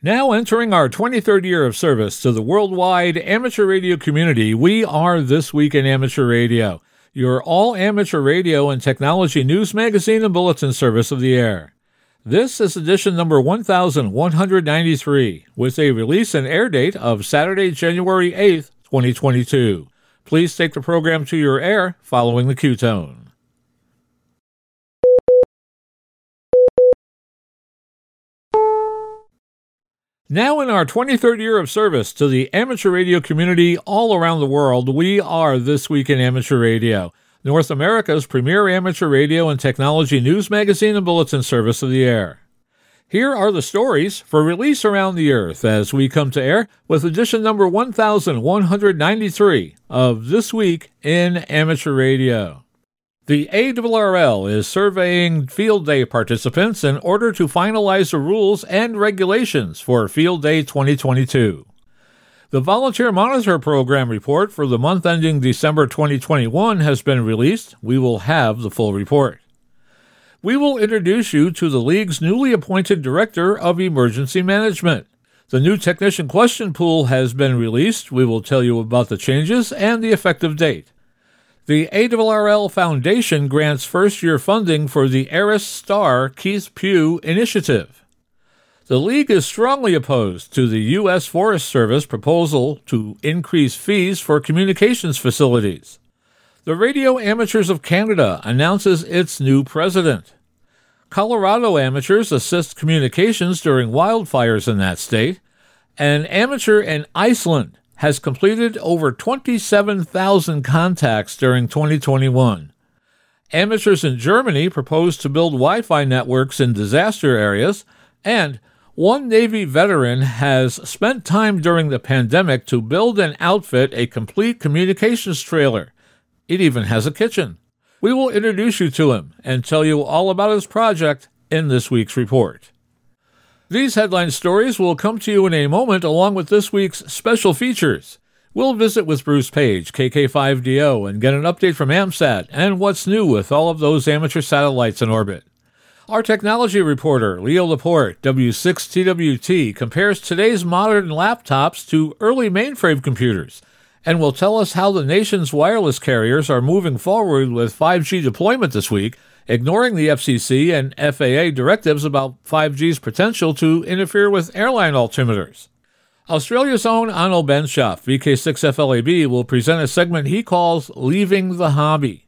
Now entering our 23rd year of service to the worldwide amateur radio community, we are This Week in Amateur Radio, your all amateur radio and technology news magazine and bulletin service of the air. This is edition number 1193, with a release and air date of Saturday, January 8th, 2022. Please take the program to your air following the Q tone. Now, in our 23rd year of service to the amateur radio community all around the world, we are This Week in Amateur Radio, North America's premier amateur radio and technology news magazine and bulletin service of the air. Here are the stories for release around the earth as we come to air with edition number 1193 of This Week in Amateur Radio. The ARRL is surveying Field Day participants in order to finalize the rules and regulations for Field Day 2022. The Volunteer Monitor Program report for the month ending December 2021 has been released. We will have the full report. We will introduce you to the League's newly appointed Director of Emergency Management. The new technician question pool has been released. We will tell you about the changes and the effective date. The ARRL Foundation grants first year funding for the ARISS Star Keith Pugh initiative. The League is strongly opposed to the U.S. Forest Service proposal to increase fees for communications facilities. The Radio Amateurs of Canada announces its new president. Colorado amateurs assist communications during wildfires in that state. An amateur in Iceland has completed over 27,000 contacts during 2021. Amateurs in Germany proposed to build Wi Fi networks in disaster areas, and one Navy veteran has spent time during the pandemic to build and outfit a complete communications trailer. It even has a kitchen. We will introduce you to him and tell you all about his project in this week's report. These headline stories will come to you in a moment along with this week's special features. We'll visit with Bruce Paige, KK5DO, and get an update from AMSAT and what's new with all of those amateur satellites in orbit. Our technology reporter, Leo Laporte, W6TWT, compares today's modern laptops to early mainframe computers and will tell us how the nation's wireless carriers are moving forward with 5G deployment this week ignoring the FCC and FAA directives about 5G's potential to interfere with airline altimeters. Australia's own Onno Benschop, VK6FLAB, will present a segment he calls Leaving the Hobby.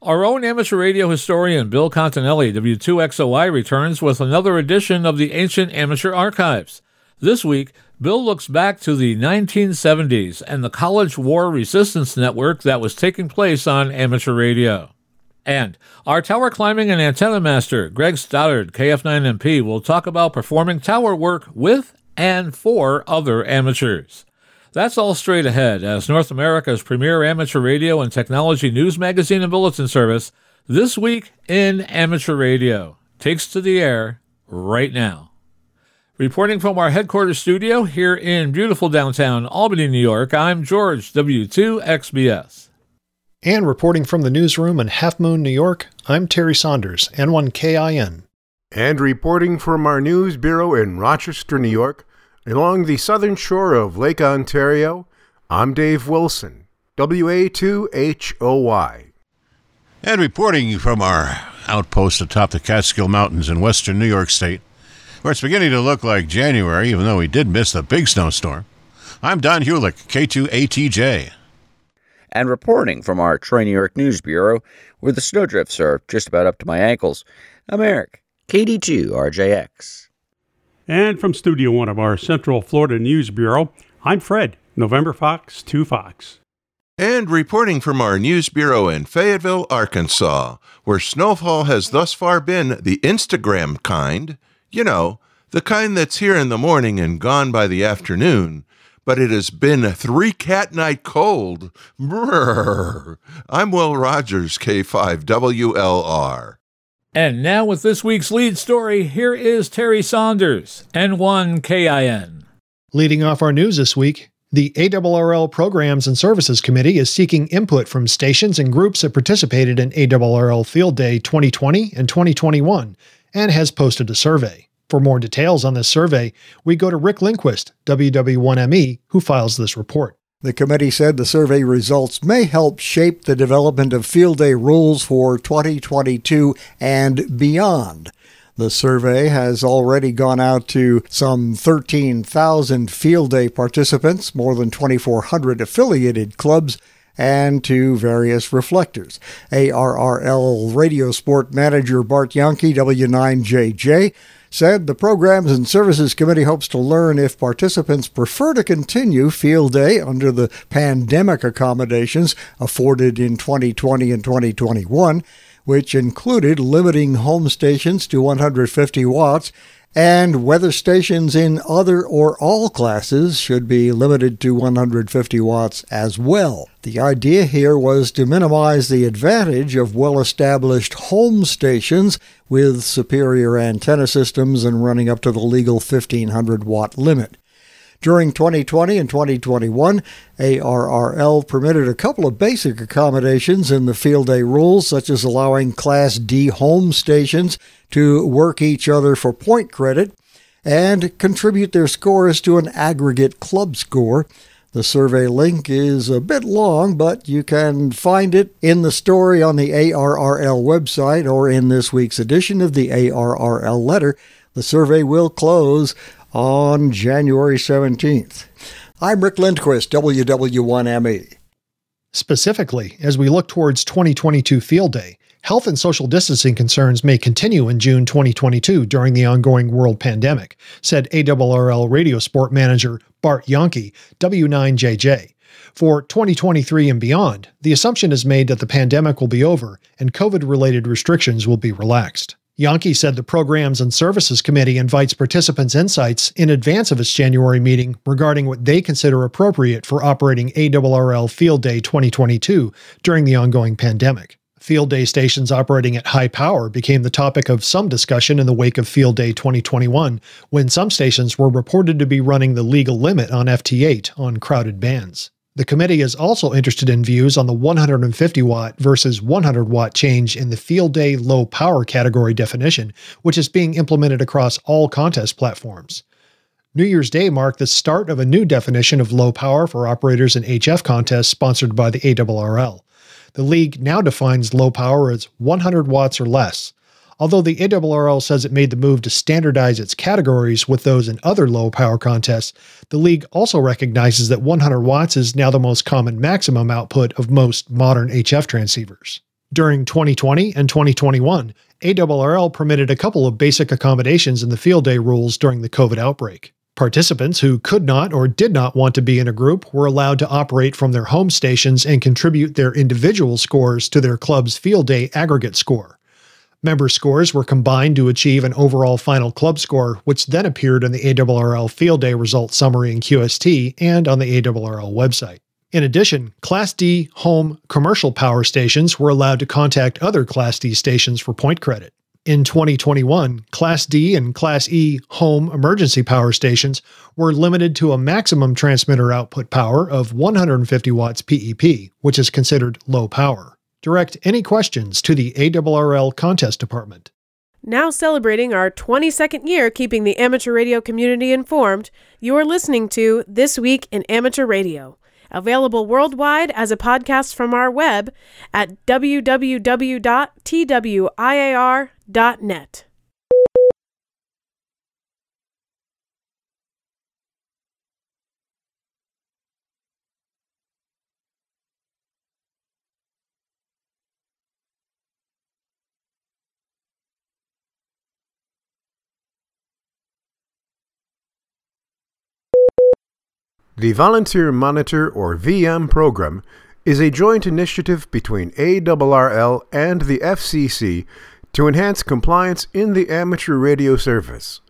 Our own amateur radio historian Bill Continelli, W2XOI, returns with another edition of the Ancient Amateur Archives. This week, Bill looks back to the 1970s and the College War Resistance Network that was taking place on amateur radio. And our tower climbing and antenna master, Greg Stoddard, KF9MP, will talk about performing tower work with and for other amateurs. That's all straight ahead as North America's premier amateur radio and technology news magazine and bulletin service, This Week in Amateur Radio, takes to the air right now. Reporting from our headquarters studio here in beautiful downtown Albany, New York, I'm George W2XBS. And reporting from the newsroom in Halfmoon, New York, I'm Terry Saunders, N1KIN. And reporting from our news bureau in Rochester, New York, along the southern shore of Lake Ontario, I'm Dave Wilson, WA2HOY. And reporting from our outpost atop the Catskill Mountains in western New York State, where it's beginning to look like January, even though we did miss the big snowstorm. I'm Don Hulick, K2ATJ and reporting from our Troy, New York News Bureau, where the snowdrifts are just about up to my ankles. I'm Eric, KD2RJX. And from Studio One of our Central Florida News Bureau, I'm Fred, November Fox 2 Fox. And reporting from our news bureau in Fayetteville, Arkansas, where snowfall has thus far been the Instagram kind, you know, the kind that's here in the morning and gone by the afternoon, but it has been a three cat night cold. Brrr. I'm Will Rogers, K5WLR. And now, with this week's lead story, here is Terry Saunders, N1KIN. Leading off our news this week, the ARRL Programs and Services Committee is seeking input from stations and groups that participated in ARRL Field Day 2020 and 2021 and has posted a survey. For more details on this survey, we go to Rick Lindquist, WW1ME, who files this report. The committee said the survey results may help shape the development of field day rules for 2022 and beyond. The survey has already gone out to some 13,000 field day participants, more than 2,400 affiliated clubs, and to various reflectors. ARRL radio sport manager Bart Jahnke, W9JJ, said the Programs and Services Committee hopes to learn if participants prefer to continue field day under the pandemic accommodations afforded in 2020 and 2021, which included limiting home stations to 150 watts and weather stations in other or all classes should be limited to 150 watts as well. The idea here was to minimize the advantage of well established home stations with superior antenna systems and running up to the legal 1500 watt limit. During 2020 and 2021, ARRL permitted a couple of basic accommodations in the field day rules, such as allowing Class D home stations to work each other for point credit and contribute their scores to an aggregate club score. The survey link is a bit long, but you can find it in the story on the ARRL website or in this week's edition of the ARRL letter. The survey will close on January 17th. I'm Rick Lindquist, WW1ME. Specifically, as we look towards 2022 Field Day, health and social distancing concerns may continue in June 2022 during the ongoing world pandemic, said ARRL radio sport manager Bart Jahnke, W9JJ. For 2023 and beyond, the assumption is made that the pandemic will be over and COVID related restrictions will be relaxed. Jahnke said the Programs and Services Committee invites participants' insights in advance of its January meeting regarding what they consider appropriate for operating ARRL Field Day 2022 during the ongoing pandemic. Field Day stations operating at high power became the topic of some discussion in the wake of Field Day 2021, when some stations were reported to be running the legal limit on FT8 on crowded bands. The committee is also interested in views on the 150 watt versus 100 watt change in the field day low power category definition, which is being implemented across all contest platforms. New Year's Day marked the start of a new definition of low power for operators in HF contests sponsored by the ARRL. The league now defines low power as 100 watts or less, Although the ARRL says it made the move to standardize its categories with those in other low power contests, the league also recognizes that 100 watts is now the most common maximum output of most modern HF transceivers. During 2020 and 2021, ARRL permitted a couple of basic accommodations in the field day rules during the COVID outbreak. Participants who could not or did not want to be in a group were allowed to operate from their home stations and contribute their individual scores to their club's field day aggregate score. Member scores were combined to achieve an overall final club score, which then appeared in the ARRL Field Day results summary in QST and on the ARRL website. In addition, Class D home commercial power stations were allowed to contact other Class D stations for point credit. In 2021, Class D and Class E home emergency power stations were limited to a maximum transmitter output power of 150 watts PEP, which is considered low power. Direct any questions to the ARRL Contest Department. Now celebrating our 22nd year keeping the amateur radio community informed, you are listening to This Week in Amateur Radio, available worldwide as a podcast from our web at www.twiar.net. The Volunteer Monitor or VM program is a joint initiative between ARRL and the FCC to enhance compliance in the amateur radio service.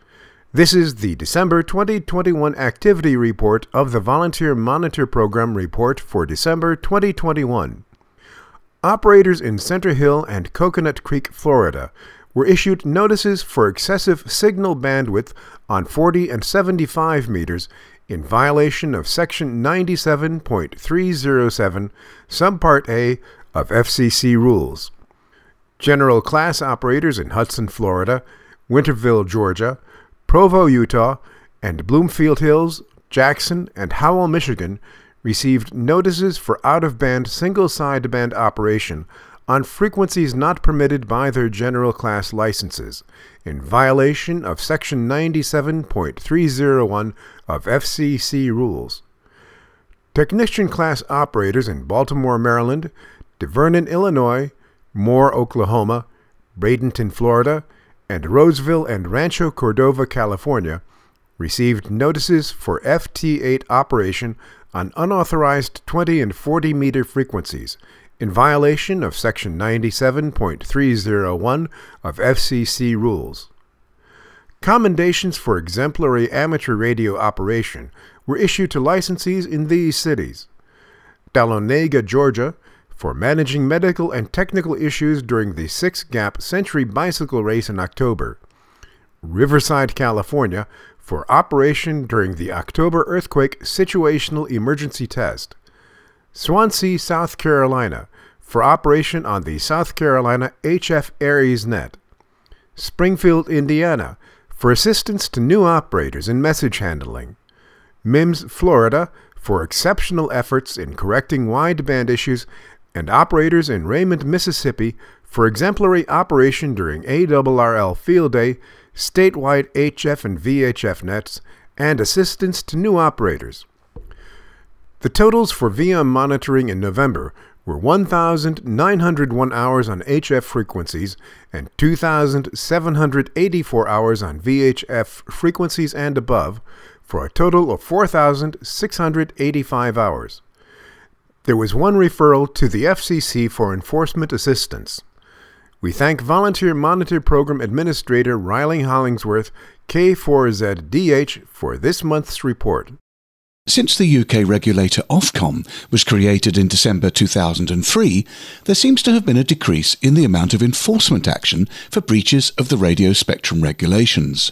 This is the December 2021 activity report of the Volunteer Monitor Program report for December 2021. Operators in Center Hill and Coconut Creek, Florida, were issued notices for excessive signal bandwidth on 40 and 75 meters in violation of Section 97.307, Subpart A of FCC rules. General class operators in Hudson, Florida, Winterville, Georgia, Provo, Utah, and Bloomfield Hills, Jackson, and Howell, Michigan received notices for out of band single sideband operation on frequencies not permitted by their general class licenses, in violation of Section 97.301 of FCC rules. Technician class operators in Baltimore, Maryland, DeVernon, Illinois, Moore, Oklahoma, Bradenton, Florida, and Roseville and Rancho Cordova, California, received notices for FT8 operation on unauthorized 20 and 40 meter frequencies in violation of Section 97.301 of FCC rules. Commendations for exemplary amateur radio operation were issued to licensees in these cities. Dahlonega, Georgia, for managing medical and technical issues during the Six Gap Century Bicycle Race in October, Riverside, California, for operation during the October earthquake situational emergency test, Swansea, South Carolina, for operation on the South Carolina HF ARES net, Springfield, Indiana, for assistance to new operators in message handling, Mims, Florida, for exceptional efforts in correcting wideband issues, and operators in Raymond, Mississippi, for exemplary operation during ARRL Field Day, statewide HF and VHF nets, and assistance to new operators. The totals for VM monitoring in November were 1,901 hours on HF frequencies and 2,784 hours on VHF frequencies and above, for a total of 4,685 hours. There was one referral to the FCC for enforcement assistance. We thank Volunteer Monitor Program Administrator Riley Hollingsworth, K4ZDH, for this month's report. Since the UK regulator Ofcom was created in December 2003, there seems to have been a decrease in the amount of enforcement action for breaches of the radio spectrum regulations.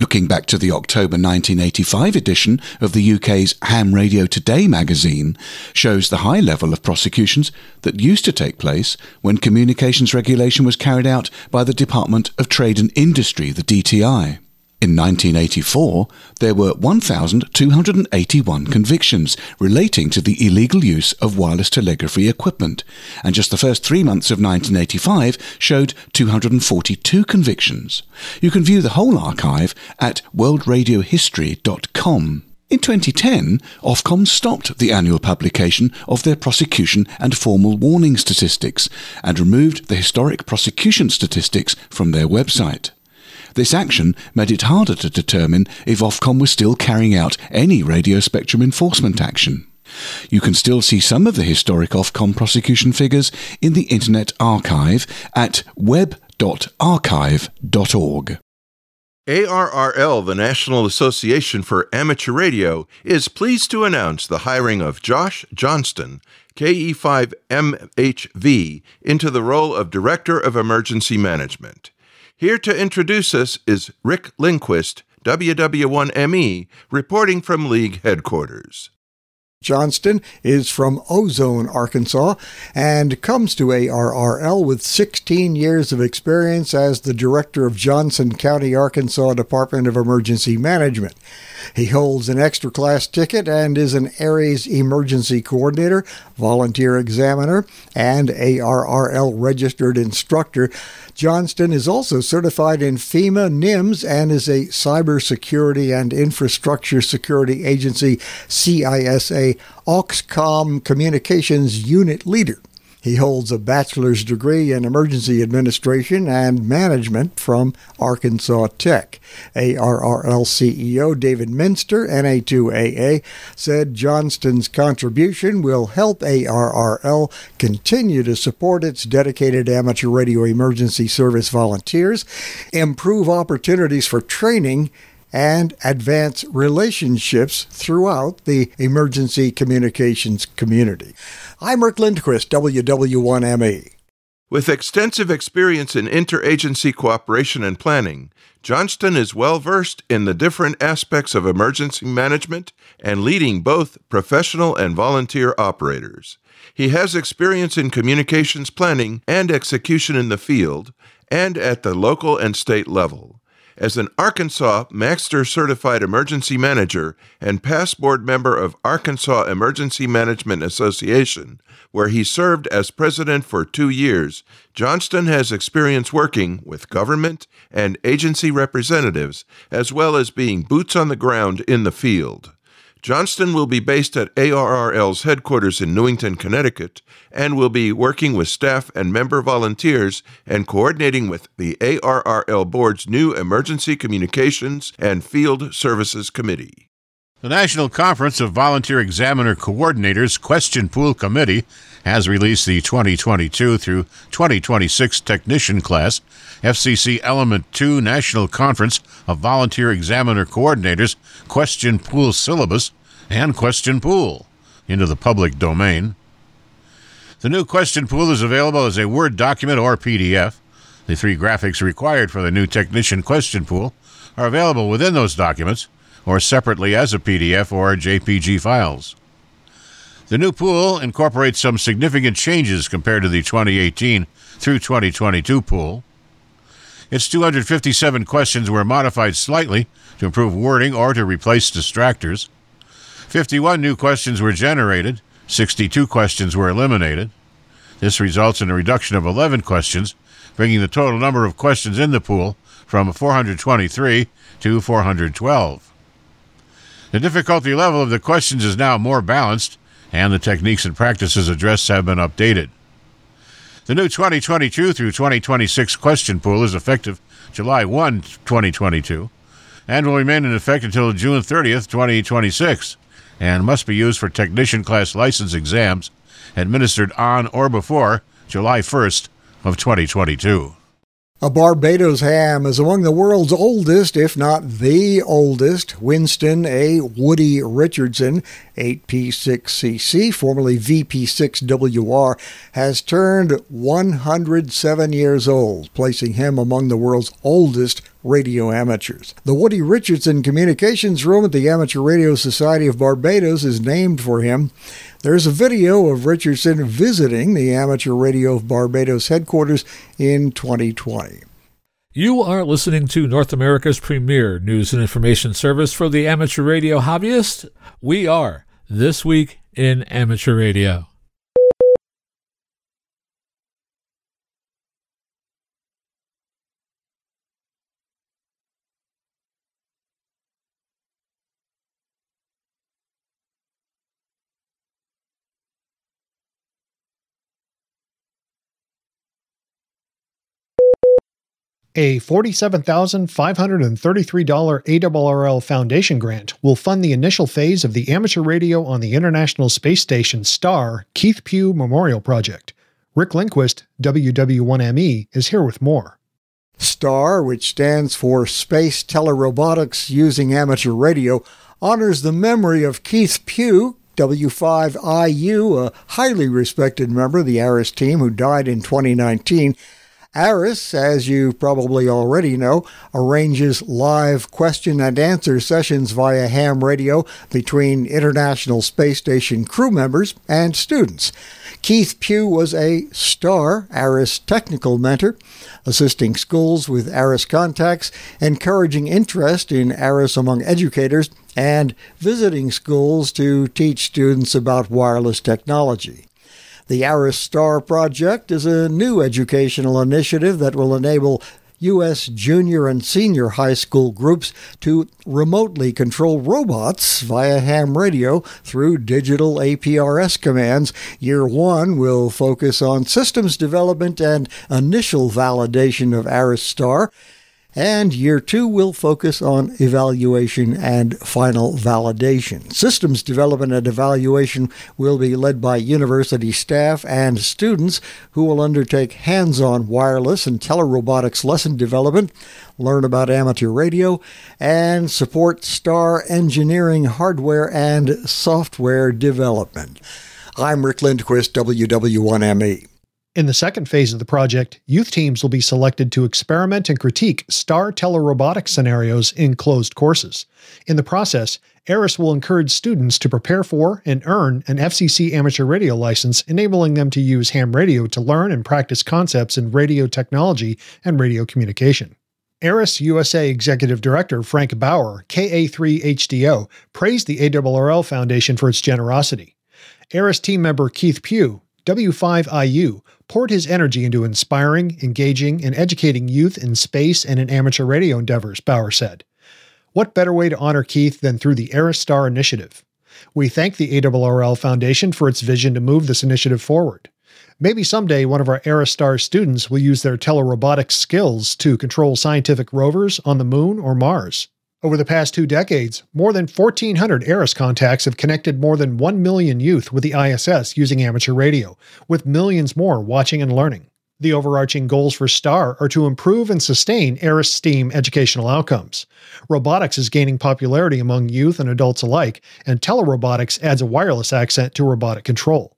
Looking back to the October 1985 edition of the UK's Ham Radio Today magazine shows the high level of prosecutions that used to take place when communications regulation was carried out by the Department of Trade and Industry, the DTI. In 1984, there were 1,281 convictions relating to the illegal use of wireless telegraphy equipment, and just the first three months of 1985 showed 242 convictions. You can view the whole archive at worldradiohistory.com. In 2010, Ofcom stopped the annual publication of their prosecution and formal warning statistics and removed the historic prosecution statistics from their website. This action made it harder to determine if Ofcom was still carrying out any radio spectrum enforcement action. You can still see some of the historic Ofcom prosecution figures in the Internet Archive at web.archive.org. ARRL, the National Association for Amateur Radio, is pleased to announce the hiring of Josh Johnston, KE5MHV, into the role of Director of Emergency Management. Here to introduce us is Rick Lindquist, WW1ME, reporting from League headquarters. Johnston is from Ozone, Arkansas, and comes to ARRL with 16 years of experience as the director of Johnson County, Arkansas Department of Emergency Management. He holds an extra class ticket and is an ARES emergency coordinator, volunteer examiner, and ARRL registered instructor. Johnston is also certified in FEMA NIMS and is a Cybersecurity and Infrastructure Security Agency CISA AuxComm Communications Unit Leader. He holds a bachelor's degree in emergency administration and management from Arkansas Tech. ARRL CEO David Minster, NA2AA, said Johnston's contribution will help ARRL continue to support its dedicated amateur radio emergency service volunteers, improve opportunities for training, and advance relationships throughout the emergency communications community. I'm Rick Lindquist, WW1ME. With extensive experience in interagency cooperation and planning, Johnston is well versed in the different aspects of emergency management and leading both professional and volunteer operators. He has experience in communications planning and execution in the field and at the local and state level. As an Arkansas Master Certified Emergency Manager and past board member of Arkansas Emergency Management Association, where he served as president for two years, Johnston has experience working with government and agency representatives, as well as being boots on the ground in the field. Johnston will be based at ARRL's headquarters in Newington, Connecticut, and will be working with staff and member volunteers and coordinating with the ARRL Board's new Emergency Communications and Field Services Committee. The National Conference of Volunteer Examiner Coordinators Question Pool Committee has released the 2022 through 2026 Technician Class FCC Element 2 National Conference of Volunteer Examiner Coordinators Question Pool Syllabus and Question Pool into the public domain. The new question pool is available as a Word document or PDF. The three graphics required for the new technician question pool are available within those documents or separately as a PDF or JPG files. The new pool incorporates some significant changes compared to the 2018 through 2022 pool. Its 257 questions were modified slightly to improve wording or to replace distractors. 51 new questions were generated, 62 questions were eliminated. This results in a reduction of 11 questions, bringing the total number of questions in the pool from 423 to 412. The difficulty level of the questions is now more balanced, and the techniques and practices addressed have been updated. The new 2022 through 2026 question pool is effective July 1, 2022, and will remain in effect until June 30th, 2026 and must be used for technician class license exams administered on or before July 1st of 2022. A Barbados ham is among the world's oldest, if not the oldest. Winston A. Woody Richardson, 8P6CC, formerly VP6WR, has turned 107 years old, placing him among the world's oldest radio amateurs. The Woody Richardson Communications Room at the Amateur Radio Society of Barbados is named for him. There's a video of Richardson visiting the Amateur Radio of Barbados headquarters in 2020. You are listening to North America's premier news and information service for the amateur radio hobbyist. We are This Week in Amateur Radio. A $47,533 ARRL Foundation grant will fund the initial phase of the amateur radio on the International Space Station STAR Keith Pugh Memorial Project. Rick Lindquist, WW1ME, is here with more. STAR, which stands for Space Telerobotics Using Amateur Radio, honors the memory of Keith Pugh, W5IU, a highly respected member of the ARISS team who died in 2019 ARISS, as you probably already know, arranges live question and answer sessions via ham radio between International Space Station crew members and students. Keith Pugh was a star ARISS technical mentor, assisting schools with ARISS contacts, encouraging interest in ARISS among educators, and visiting schools to teach students about wireless technology. The ARISS Star Project is a new educational initiative that will enable U.S. junior and senior high school groups to remotely control robots via ham radio through digital APRS commands. Year one will focus on systems development and initial validation of ARISS Star and year two will focus on evaluation and final validation. Systems development and evaluation will be led by university staff and students who will undertake hands on wireless and telerobotics lesson development, learn about amateur radio, and support STAR engineering hardware and software development. I'm Rick Lindquist, WW1ME. In the second phase of the project, youth teams will be selected to experiment and critique STAR telerobotic scenarios in closed courses. In the process, ARISS will encourage students to prepare for and earn an FCC amateur radio license, enabling them to use ham radio to learn and practice concepts in radio technology and radio communication. ARISS USA Executive Director Frank Bauer, KA3HDO, praised the ARRL Foundation for its generosity. ARISS team member Keith Pugh, W5IU, poured his energy into inspiring, engaging, and educating youth in space and in amateur radio endeavors, Bauer said. What better way to honor Keith than through the ARISS STAR Initiative? We thank the ARRL Foundation for its vision to move this initiative forward. Maybe someday one of our ARISS STAR students will use their telerobotics skills to control scientific rovers on the moon or Mars. Over the past two decades, more than 1,400 ARISS contacts have connected more than 1 million youth with the ISS using amateur radio, with millions more watching and learning. The overarching goals for STAR are to improve and sustain ARISS STEAM educational outcomes. Robotics is gaining popularity among youth and adults alike, and telerobotics adds a wireless accent to robotic control.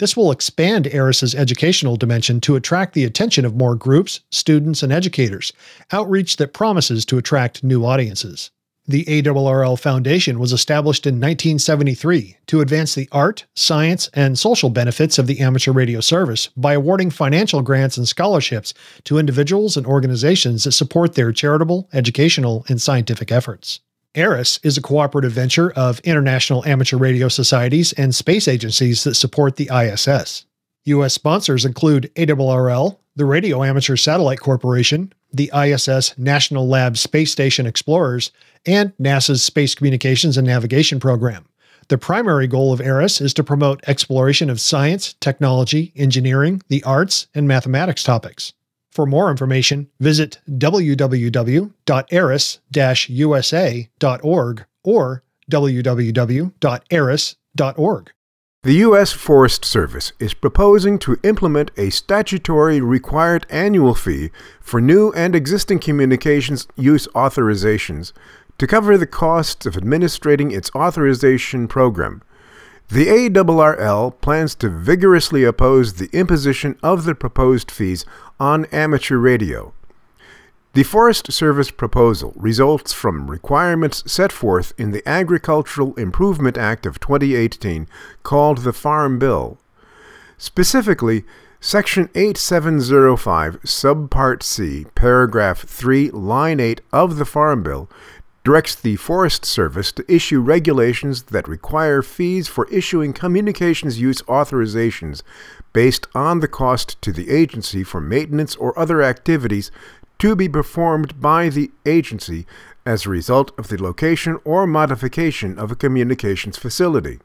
This will expand ARISS's educational dimension to attract the attention of more groups, students, and educators, outreach that promises to attract new audiences. The ARRL Foundation was established in 1973 to advance the art, science, and social benefits of the amateur radio service by awarding financial grants and scholarships to individuals and organizations that support their charitable, educational, and scientific efforts. ARISS is a cooperative venture of international amateur radio societies and space agencies that support the ISS. U.S. sponsors include ARRL, the Radio Amateur Satellite Corporation, the ISS National Lab Space Station Explorers, and NASA's Space Communications and Navigation Program. The primary goal of ARISS is to promote exploration of science, technology, engineering, the arts, and mathematics topics. For more information, visit www.ariss-usa.org or www.ariss.org. The U.S. Forest Service is proposing to implement a statutory required annual fee for new and existing communications use authorizations to cover the costs of administrating its authorization program. The ARRL plans to vigorously oppose the imposition of the proposed fees on amateur radio. The Forest Service proposal results from requirements set forth in the Agricultural Improvement Act of 2018 called the Farm Bill. Specifically, Section 8705, Subpart C, Paragraph 3, Line 8 of the Farm Bill directs the Forest Service to issue regulations that require fees for issuing communications use authorizations based on the cost to the agency for maintenance or other activities to be performed by the agency as a result of the location or modification of a communications facility.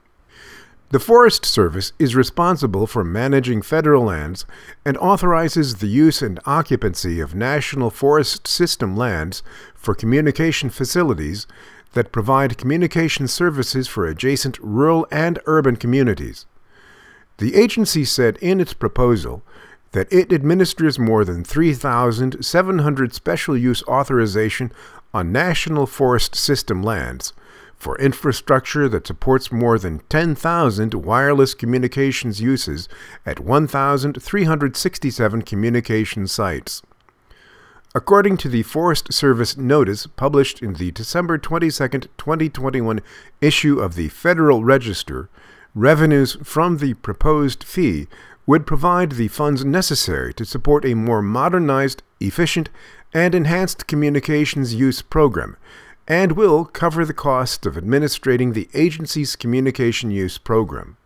The Forest Service is responsible for managing federal lands and authorizes the use and occupancy of National Forest System lands for communication facilities that provide communication services for adjacent rural and urban communities. The agency said in its proposal that it administers more than 3,700 special use authorization on National Forest System lands for infrastructure that supports more than 10,000 wireless communications uses at 1,367 communication sites. According to the Forest Service notice published in the December 22, 2021 issue of the Federal Register, revenues from the proposed fee would provide the funds necessary to support a more modernized, efficient, and enhanced communications use program and will cover the cost of administrating the agency's communication use program.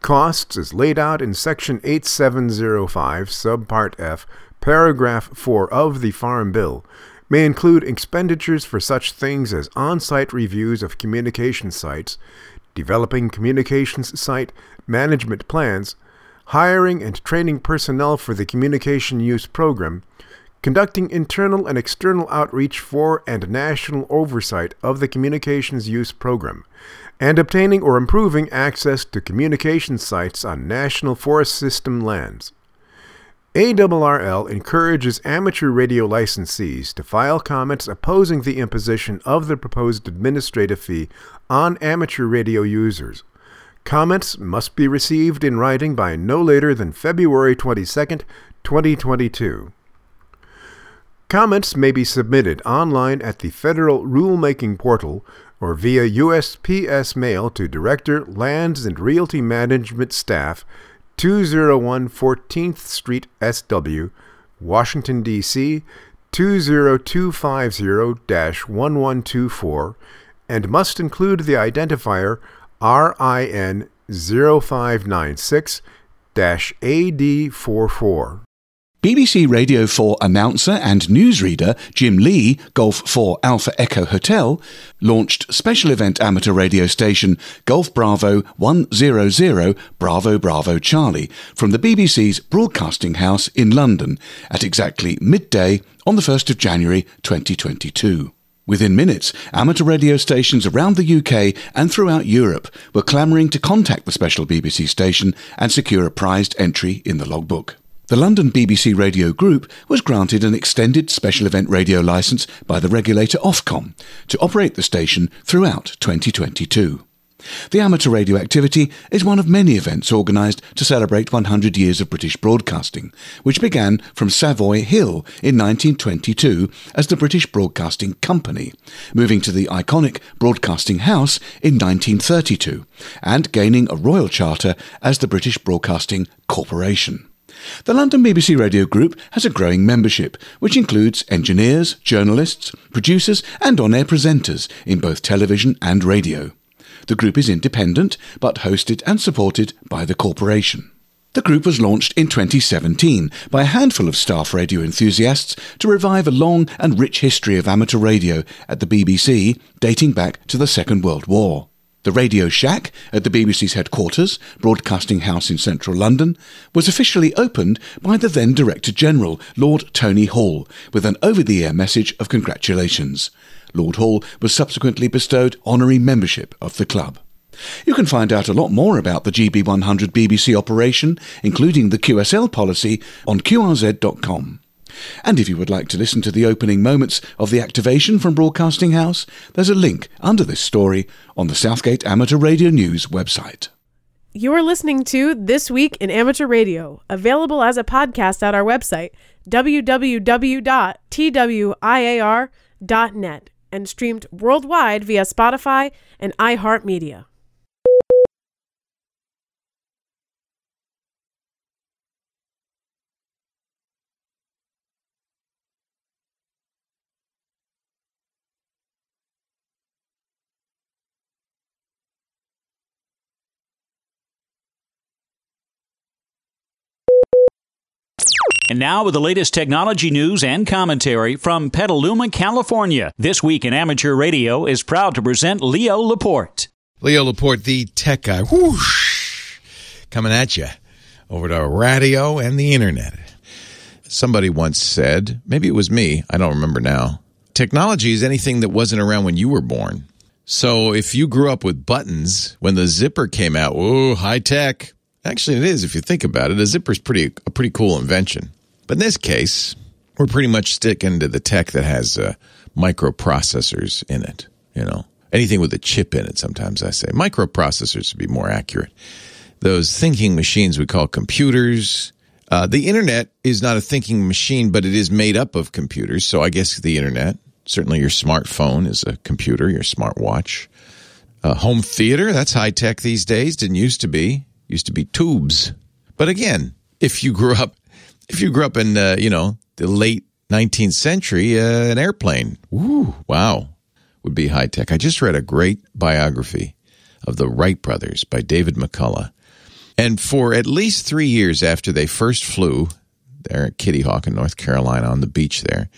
Costs, as laid out in Section 8705, Subpart F, Paragraph 4 of the Farm Bill, may include expenditures for such things as on site reviews of communication sites, developing communications site management plans, hiring and training personnel for the communication use program, conducting internal and external outreach for and national oversight of the communications use program, and obtaining or improving access to communication sites on National Forest System lands. ARRL encourages amateur radio licensees to file comments opposing the imposition of the proposed administrative fee on amateur radio users. Comments must be received in writing by no later than February 22, 2022. Comments may be submitted online at the Federal Rulemaking Portal or via USPS mail to Director, Lands and Realty Management Staff, 201 14th Street, SW, Washington, D.C. 20250-1124 and must include the identifier RIN 0596-AD44. BBC Radio 4 announcer and newsreader Jim Lee, Golf 4 Alpha Echo Hotel, launched special event amateur radio station Golf Bravo 100 Bravo Bravo Charlie from the BBC's Broadcasting House in London at exactly midday on the 1st of January 2022. Within minutes, amateur radio stations around the UK and throughout Europe were clamouring to contact the special BBC station and secure a prized entry in the logbook. The London BBC Radio Group was granted an extended special event radio licence by the regulator Ofcom to operate the station throughout 2022. The amateur radio activity is one of many events organised to celebrate 100 years of British broadcasting, which began from Savoy Hill in 1922 as the British Broadcasting Company, moving to the iconic Broadcasting House in 1932, and gaining a royal charter as the British Broadcasting Corporation. The London BBC Radio Group has a growing membership, which includes engineers, journalists, producers, and on air presenters in both television and radio. The group is independent, but hosted and supported by the corporation. The group was launched in 2017 by a handful of staff radio enthusiasts to revive a long and rich history of amateur radio at the BBC dating back to the Second World War. The Radio Shack at the BBC's headquarters, Broadcasting House in central London, was officially opened by the then Director General, Lord Tony Hall, with an over the air message of congratulations. Lord Hall was subsequently bestowed honorary membership of the club. You can find out a lot more about the GB100 BBC operation, including the QSL policy, on QRZ.com. And if you would like to listen to the opening moments of the activation from Broadcasting House, there's a link under this story on the Southgate Amateur Radio News website. You're listening to This Week in Amateur Radio, available as a podcast at our website, www.twiar.net, and streamed worldwide via Spotify and iHeartMedia. And now with the latest technology news and commentary from Petaluma, California. This week in amateur radio is proud to present Leo Laporte. Leo Laporte, the tech guy, whoosh, coming at you over to radio and the internet. Somebody once said, maybe it was me, I don't remember now. Technology is anything that wasn't around when you were born. So if you grew up with buttons when the zipper came out, ooh, high tech. Actually, it is if you think about it. A zipper is pretty a pretty cool invention. But in this case, we're pretty much sticking to the tech that has uh, microprocessors in it. You know, anything with a chip in it. Sometimes I say microprocessors to be more accurate. Those thinking machines we call computers. Uh, the internet is not a thinking machine, but it is made up of computers. So I guess the internet, certainly your smartphone is a computer, your smartwatch. Uh, home theater, that's high tech these days. Didn't used to be. Used to be tubes. But again, if you grew up if you grew up in uh, you know the late 19th century, uh, an airplane, woo, wow, would be high tech. I just read a great biography of the Wright brothers by David McCullough, and for at least three years after they first flew there at Kitty Hawk in North Carolina on the beach there,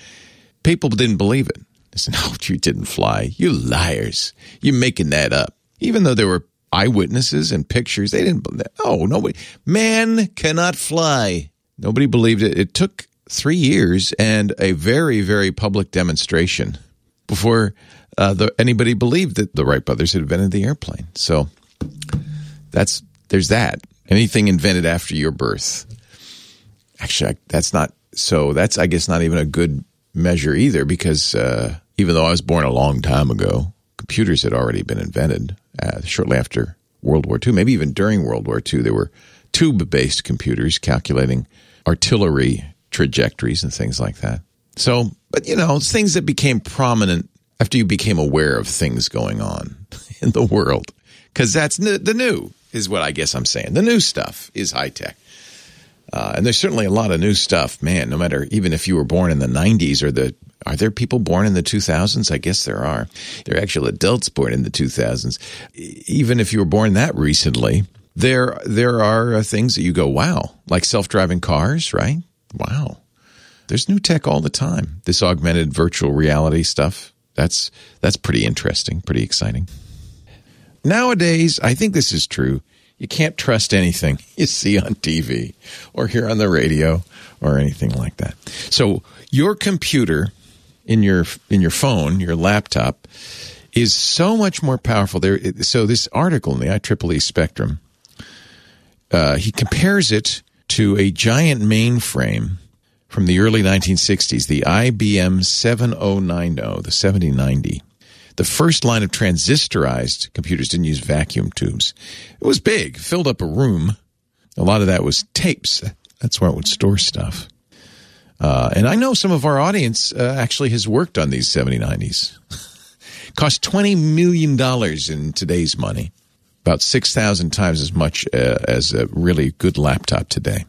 people didn't believe it. They said, "No, you didn't fly. You liars! You're making that up." Even though there were eyewitnesses and pictures, they didn't. Oh, nobody. Man cannot fly. Nobody believed it. It took three years and a very, very public demonstration before uh, the, anybody believed that the Wright brothers had invented the airplane. So that's there's that. Anything invented after your birth. Actually, that's not so. That's I guess not even a good measure either, because uh, even though I was born a long time ago, computers had already been invented uh, shortly after World War II. Maybe even during World War II, there were tube-based computers calculating artillery trajectories and things like that. So, but you know, things that became prominent after you became aware of things going on in the world. Because that's the new, is what I guess I'm saying. The new stuff is high tech. Uh, and there's certainly a lot of new stuff, man. No matter even if you were born in the 90s or the are there people born in the 2000s? I guess there are. There are actual adults born in the 2000s. Even if you were born that recently, there there are uh, things that you go, wow, like self-driving cars, right? Wow. There's new tech all the time. This augmented virtual reality stuff. That's that's pretty interesting, pretty exciting. Nowadays, I think this is true. You can't trust anything you see on TV or hear on the radio or anything like that. So, your computer in your in your phone, your laptop, is so much more powerful. There, so this article in the IEEE Spectrum, uh, he compares it to a giant mainframe from the early 1960s, the IBM 7090, the 7090. The first line of transistorized computers didn't use vacuum tubes. It was big, filled up a room. A lot of that was tapes. That's where it would store stuff. Uh, and I know some of our audience uh, actually has worked on these 7090s. Cost $20 million in today's money, about 6,000 times as much uh, as a really good laptop today.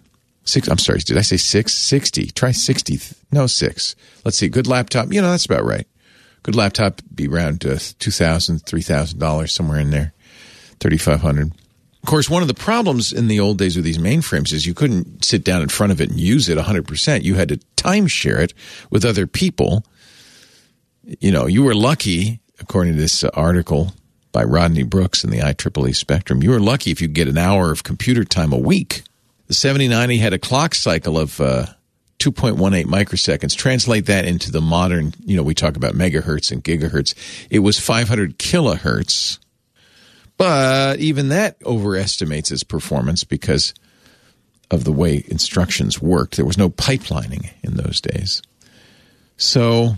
Six, I'm sorry, did I say six? 60. Try 60. No, six. Let's see. Good laptop. You know, that's about right. Good laptop be around uh, $2,000, $3,000, somewhere in there. 3500 of course, one of the problems in the old days with these mainframes is you couldn't sit down in front of it and use it 100%. You had to timeshare it with other people. You know, you were lucky, according to this article by Rodney Brooks in the IEEE Spectrum, you were lucky if you get an hour of computer time a week. The 7090 had a clock cycle of uh, 2.18 microseconds. Translate that into the modern, you know, we talk about megahertz and gigahertz. It was 500 kilohertz but even that overestimates its performance because of the way instructions worked. There was no pipelining in those days. So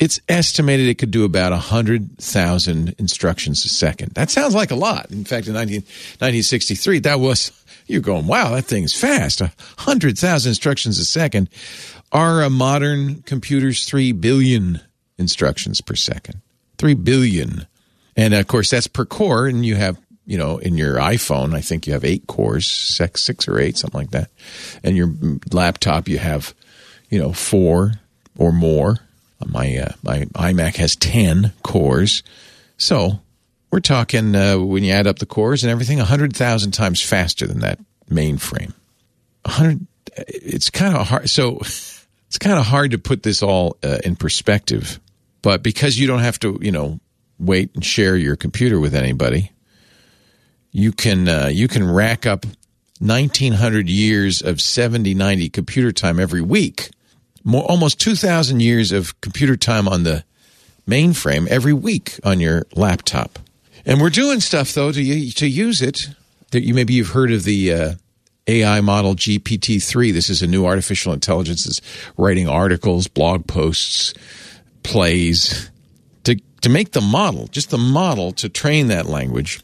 it's estimated it could do about 100,000 instructions a second. That sounds like a lot. In fact, in 19, 1963, that was, you're going, wow, that thing's fast. 100,000 instructions a second. Are a modern computers 3 billion instructions per second? 3 billion. And of course, that's per core. And you have, you know, in your iPhone, I think you have eight cores, six, six or eight, something like that. And your laptop, you have, you know, four or more. My uh, my iMac has ten cores, so we're talking uh, when you add up the cores and everything, hundred thousand times faster than that mainframe. hundred. It's kind of hard. So it's kind of hard to put this all uh, in perspective. But because you don't have to, you know, wait and share your computer with anybody. You can uh, you can rack up 1900 years of 70 90 computer time every week. More, almost 2000 years of computer time on the mainframe every week on your laptop. And we're doing stuff though to to use it. That you maybe you've heard of the uh, AI model GPT three. This is a new artificial intelligence that's writing articles, blog posts, plays, to make the model, just the model to train that language,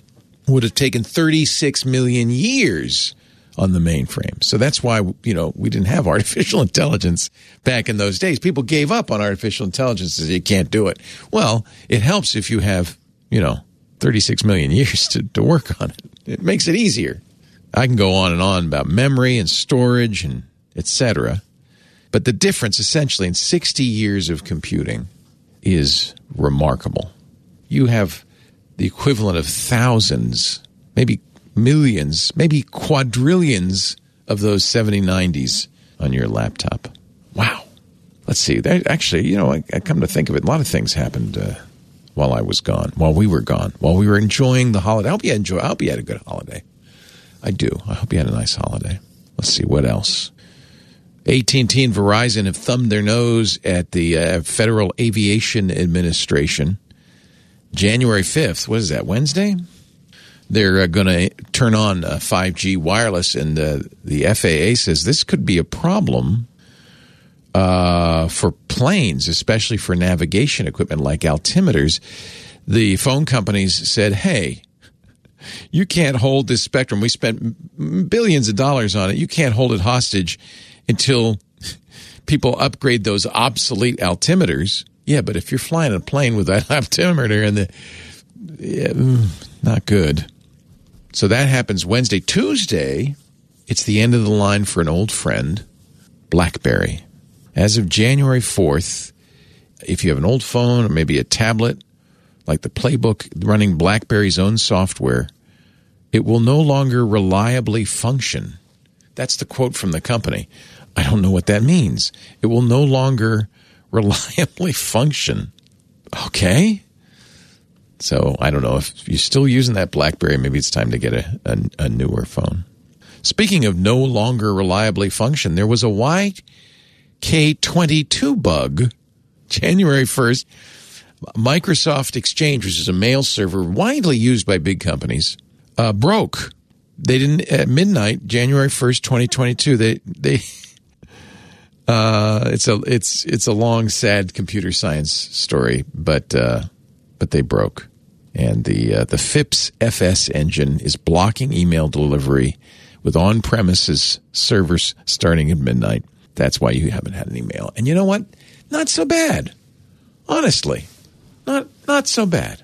would have taken 36 million years on the mainframe. So that's why, you know, we didn't have artificial intelligence back in those days. People gave up on artificial intelligence as you can't do it. Well, it helps if you have, you know, 36 million years to, to work on it. It makes it easier. I can go on and on about memory and storage and etc. But the difference essentially in 60 years of computing is remarkable. You have the equivalent of thousands, maybe millions, maybe quadrillions of those 7090s on your laptop. Wow. Let's see. actually, you know, I, I, come to think of it, a lot of things happened uh, while I was gone, while we were gone, while we were enjoying the holiday. I hope you enjoy. I hope you had a good holiday. I do. I hope you had a nice holiday. Let's see what else. AT&T and Verizon have thumbed their nose at the uh, Federal Aviation Administration. January 5th, what is that, Wednesday? They're uh, going to turn on uh, 5G wireless, and uh, the FAA says this could be a problem uh, for planes, especially for navigation equipment like altimeters. The phone companies said, hey, you can't hold this spectrum. We spent billions of dollars on it. You can't hold it hostage until people upgrade those obsolete altimeters. Yeah, but if you're flying a plane with that altimeter and the yeah, mm, not good. So that happens Wednesday. Tuesday, It's the end of the line for an old friend, BlackBerry. As of January 4th, if you have an old phone or maybe a tablet, like the Playbook running BlackBerry's own software, it will no longer reliably function. That's the quote from the company. I don't know what that means. It will no longer reliably function. Okay. So I don't know if you're still using that BlackBerry. Maybe it's time to get a, a, a newer phone. Speaking of no longer reliably function, there was a YK22 bug January 1st. Microsoft Exchange, which is a mail server widely used by big companies, uh, broke. They didn't at midnight, January 1st, 2022. They they uh, it's a it's it's a long, sad computer science story, but uh, but they broke, and the uh, the FIPS FS engine is blocking email delivery with on premises servers starting at midnight. That's why you haven't had an email. And you know what? Not so bad, honestly. Not not so bad.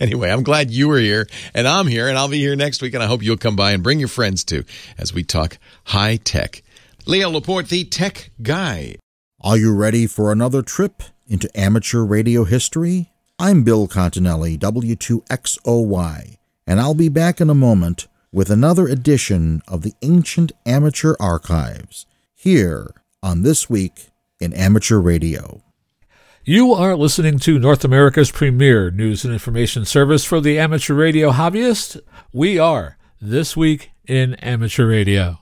Anyway, I'm glad you were here, and I'm here, and I'll be here next week, and I hope you'll come by and bring your friends too as we talk high tech Leo Laporte, the tech guy. Are you ready for another trip into amateur radio history? I'm Bill Continelli, W2XOY, and I'll be back in a moment with another edition of the Ancient Amateur Archives here on This Week in Amateur Radio. You are listening to North America's premier news and information service for the amateur radio hobbyist. We are This Week in Amateur Radio.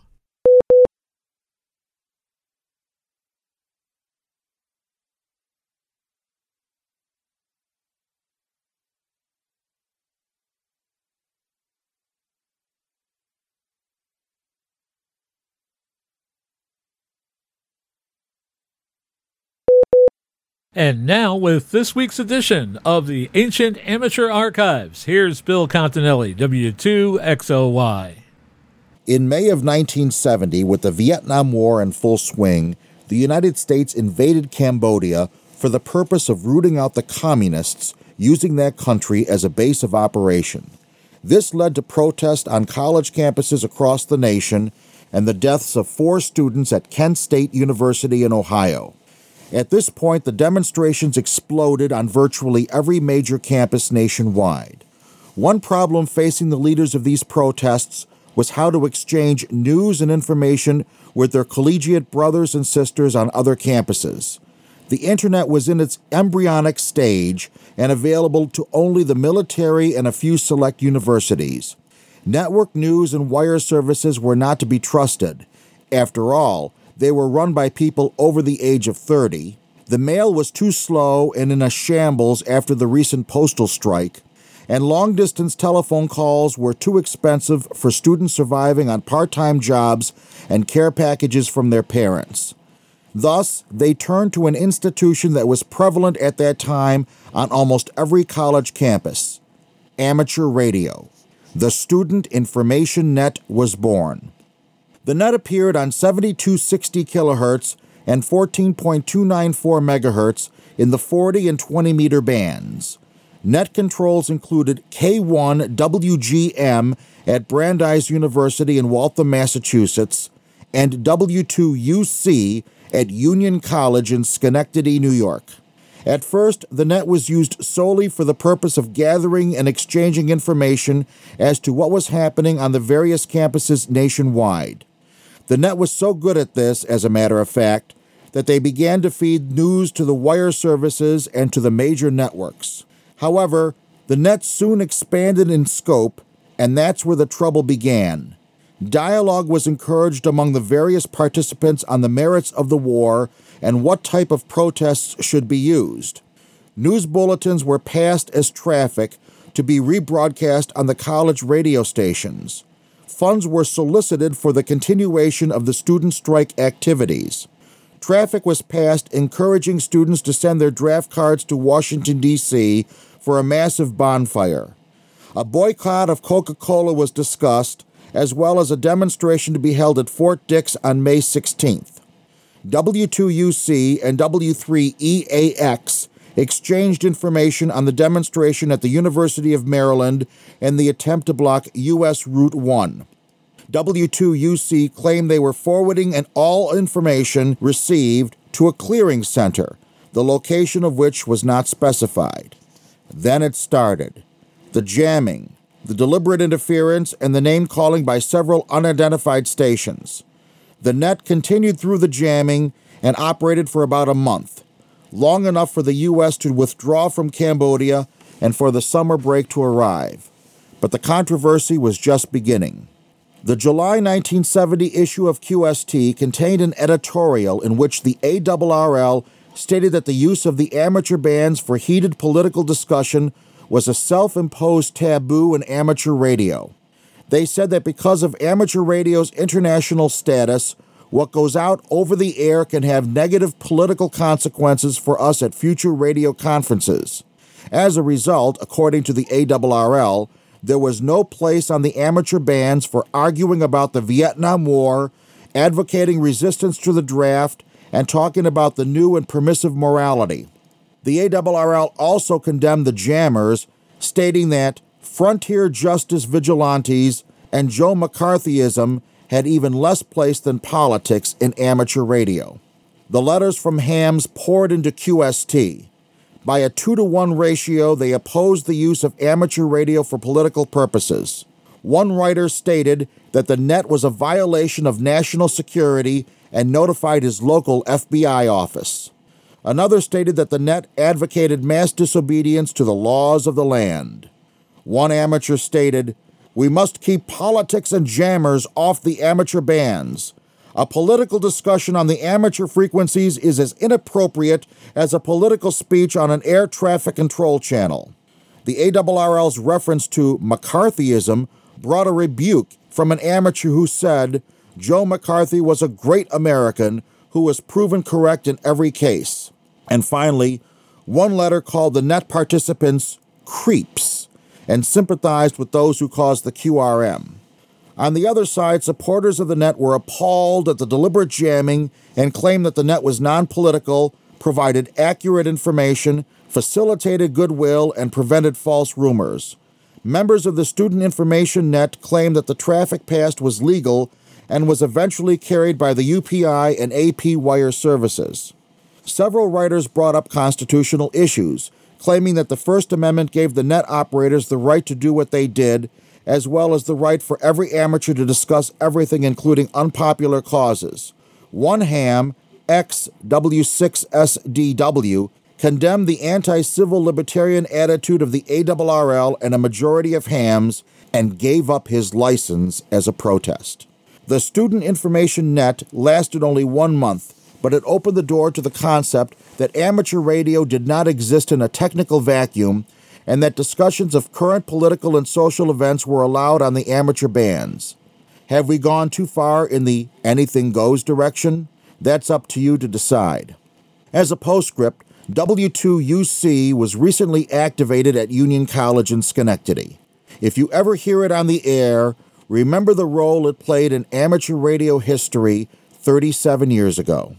And now, with this week's edition of the Ancient Amateur Archives, here's Bill Continelli, W2XOY. In May of 1970, with the Vietnam War in full swing, the United States invaded Cambodia for the purpose of rooting out the communists using that country as a base of operation. This led to protests on college campuses across the nation and the deaths of four students at Kent State University in Ohio. At this point, the demonstrations exploded on virtually every major campus nationwide. One problem facing the leaders of these protests was how to exchange news and information with their collegiate brothers and sisters on other campuses. The internet was in its embryonic stage and available to only the military and a few select universities. Network news and wire services were not to be trusted. After all, they were run by people over the age of 30. The mail was too slow and in a shambles after the recent postal strike. And long distance telephone calls were too expensive for students surviving on part time jobs and care packages from their parents. Thus, they turned to an institution that was prevalent at that time on almost every college campus amateur radio. The Student Information Net was born. The net appeared on 7260 kilohertz and 14.294 megahertz in the 40 and 20 meter bands. Net controls included K1 WGM at Brandeis University in Waltham, Massachusetts, and W2UC at Union College in Schenectady, New York. At first, the net was used solely for the purpose of gathering and exchanging information as to what was happening on the various campuses nationwide. The net was so good at this, as a matter of fact, that they began to feed news to the wire services and to the major networks. However, the net soon expanded in scope, and that's where the trouble began. Dialogue was encouraged among the various participants on the merits of the war and what type of protests should be used. News bulletins were passed as traffic to be rebroadcast on the college radio stations funds were solicited for the continuation of the student strike activities. Traffic was passed encouraging students to send their draft cards to Washington, D.C. for a massive bonfire. A boycott of Coca Cola was discussed, as well as a demonstration to be held at Fort Dix on May 16th. W2UC and W3EAX exchanged information on the demonstration at the University of Maryland and the attempt to block U.S. Route 1. W2UC claimed they were forwarding and all information received to a clearing center, the location of which was not specified. Then it started. The jamming, the deliberate interference, and the name calling by several unidentified stations. The net continued through the jamming and operated for about a month, long enough for the U.S. to withdraw from Cambodia and for the summer break to arrive. But the controversy was just beginning. The July 1970 issue of QST contained an editorial in which the ARRL stated that the use of the amateur bands for heated political discussion was a self imposed taboo in amateur radio. They said that because of amateur radio's international status, what goes out over the air can have negative political consequences for us at future radio conferences. As a result, according to the ARRL, there was no place on the amateur bands for arguing about the Vietnam War, advocating resistance to the draft, and talking about the new and permissive morality. The ARRL also condemned the jammers, stating that frontier justice vigilantes and Joe McCarthyism had even less place than politics in amateur radio. The letters from hams poured into QST. By a two to one ratio, they opposed the use of amateur radio for political purposes. One writer stated that the net was a violation of national security and notified his local FBI office. Another stated that the net advocated mass disobedience to the laws of the land. One amateur stated, We must keep politics and jammers off the amateur bands. A political discussion on the amateur frequencies is as inappropriate as a political speech on an air traffic control channel. The ARRL's reference to McCarthyism brought a rebuke from an amateur who said, Joe McCarthy was a great American who was proven correct in every case. And finally, one letter called the net participants creeps and sympathized with those who caused the QRM. On the other side, supporters of the net were appalled at the deliberate jamming and claimed that the net was non political, provided accurate information, facilitated goodwill, and prevented false rumors. Members of the Student Information Net claimed that the traffic passed was legal and was eventually carried by the UPI and AP wire services. Several writers brought up constitutional issues, claiming that the First Amendment gave the net operators the right to do what they did, as well as the right for every amateur to discuss everything, including unpopular causes. One ham, XW6SDW, condemned the anti civil libertarian attitude of the ARRL and a majority of hams and gave up his license as a protest. The Student Information Net lasted only one month, but it opened the door to the concept that amateur radio did not exist in a technical vacuum and that discussions of current political and social events were allowed on the amateur bands. Have we gone too far in the anything goes direction? That's up to you to decide. As a postscript, W2UC was recently activated at Union College in Schenectady. If you ever hear it on the air, remember the role it played in amateur radio history 37 years ago.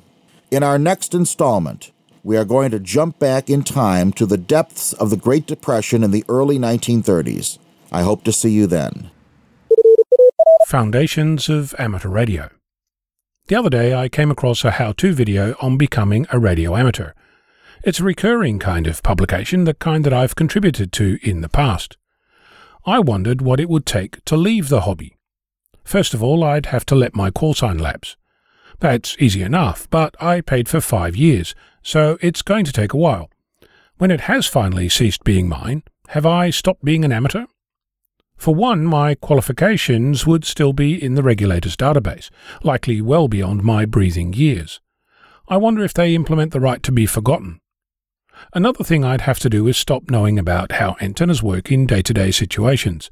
In our next installment, we are going to jump back in time to the depths of the Great Depression in the early 1930s. I hope to see you then. Foundations of Amateur Radio. The other day I came across a how to video on becoming a radio amateur. It's a recurring kind of publication, the kind that I've contributed to in the past. I wondered what it would take to leave the hobby. First of all, I'd have to let my call sign lapse. That's easy enough, but I paid for five years, so it's going to take a while. When it has finally ceased being mine, have I stopped being an amateur? For one, my qualifications would still be in the regulator's database, likely well beyond my breathing years. I wonder if they implement the right to be forgotten. Another thing I'd have to do is stop knowing about how antennas work in day to day situations.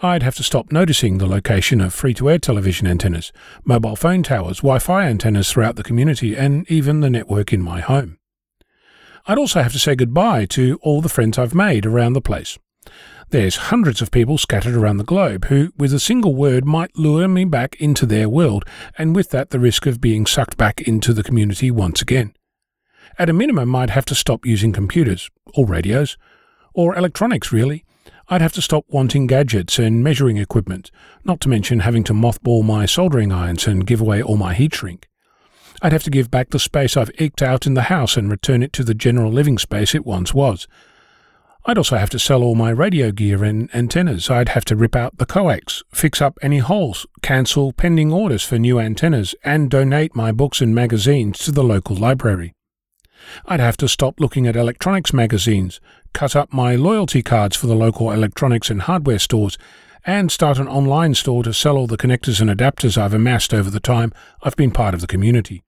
I'd have to stop noticing the location of free to air television antennas, mobile phone towers, Wi Fi antennas throughout the community, and even the network in my home. I'd also have to say goodbye to all the friends I've made around the place. There's hundreds of people scattered around the globe who, with a single word, might lure me back into their world, and with that the risk of being sucked back into the community once again. At a minimum, I'd have to stop using computers, or radios, or electronics really. I'd have to stop wanting gadgets and measuring equipment, not to mention having to mothball my soldering irons and give away all my heat shrink. I'd have to give back the space I've eked out in the house and return it to the general living space it once was. I'd also have to sell all my radio gear and antennas. I'd have to rip out the coax, fix up any holes, cancel pending orders for new antennas, and donate my books and magazines to the local library. I'd have to stop looking at electronics magazines, cut up my loyalty cards for the local electronics and hardware stores, and start an online store to sell all the connectors and adapters I've amassed over the time I've been part of the community.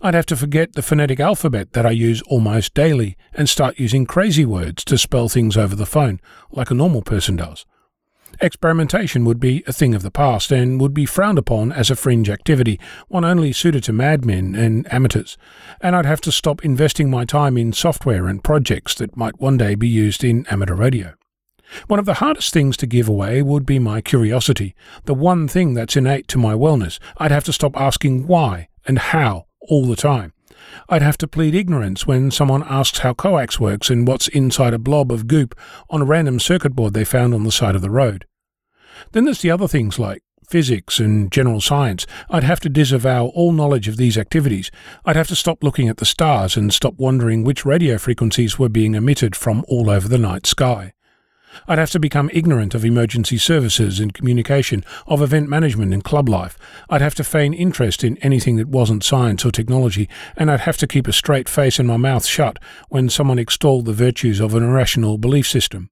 I'd have to forget the phonetic alphabet that I use almost daily and start using crazy words to spell things over the phone, like a normal person does. Experimentation would be a thing of the past and would be frowned upon as a fringe activity, one only suited to madmen and amateurs, and I'd have to stop investing my time in software and projects that might one day be used in amateur radio. One of the hardest things to give away would be my curiosity, the one thing that's innate to my wellness. I'd have to stop asking why and how all the time. I'd have to plead ignorance when someone asks how coax works and what's inside a blob of goop on a random circuit board they found on the side of the road. Then there's the other things like physics and general science. I'd have to disavow all knowledge of these activities. I'd have to stop looking at the stars and stop wondering which radio frequencies were being emitted from all over the night sky. I'd have to become ignorant of emergency services and communication, of event management and club life. I'd have to feign interest in anything that wasn't science or technology, and I'd have to keep a straight face and my mouth shut when someone extolled the virtues of an irrational belief system.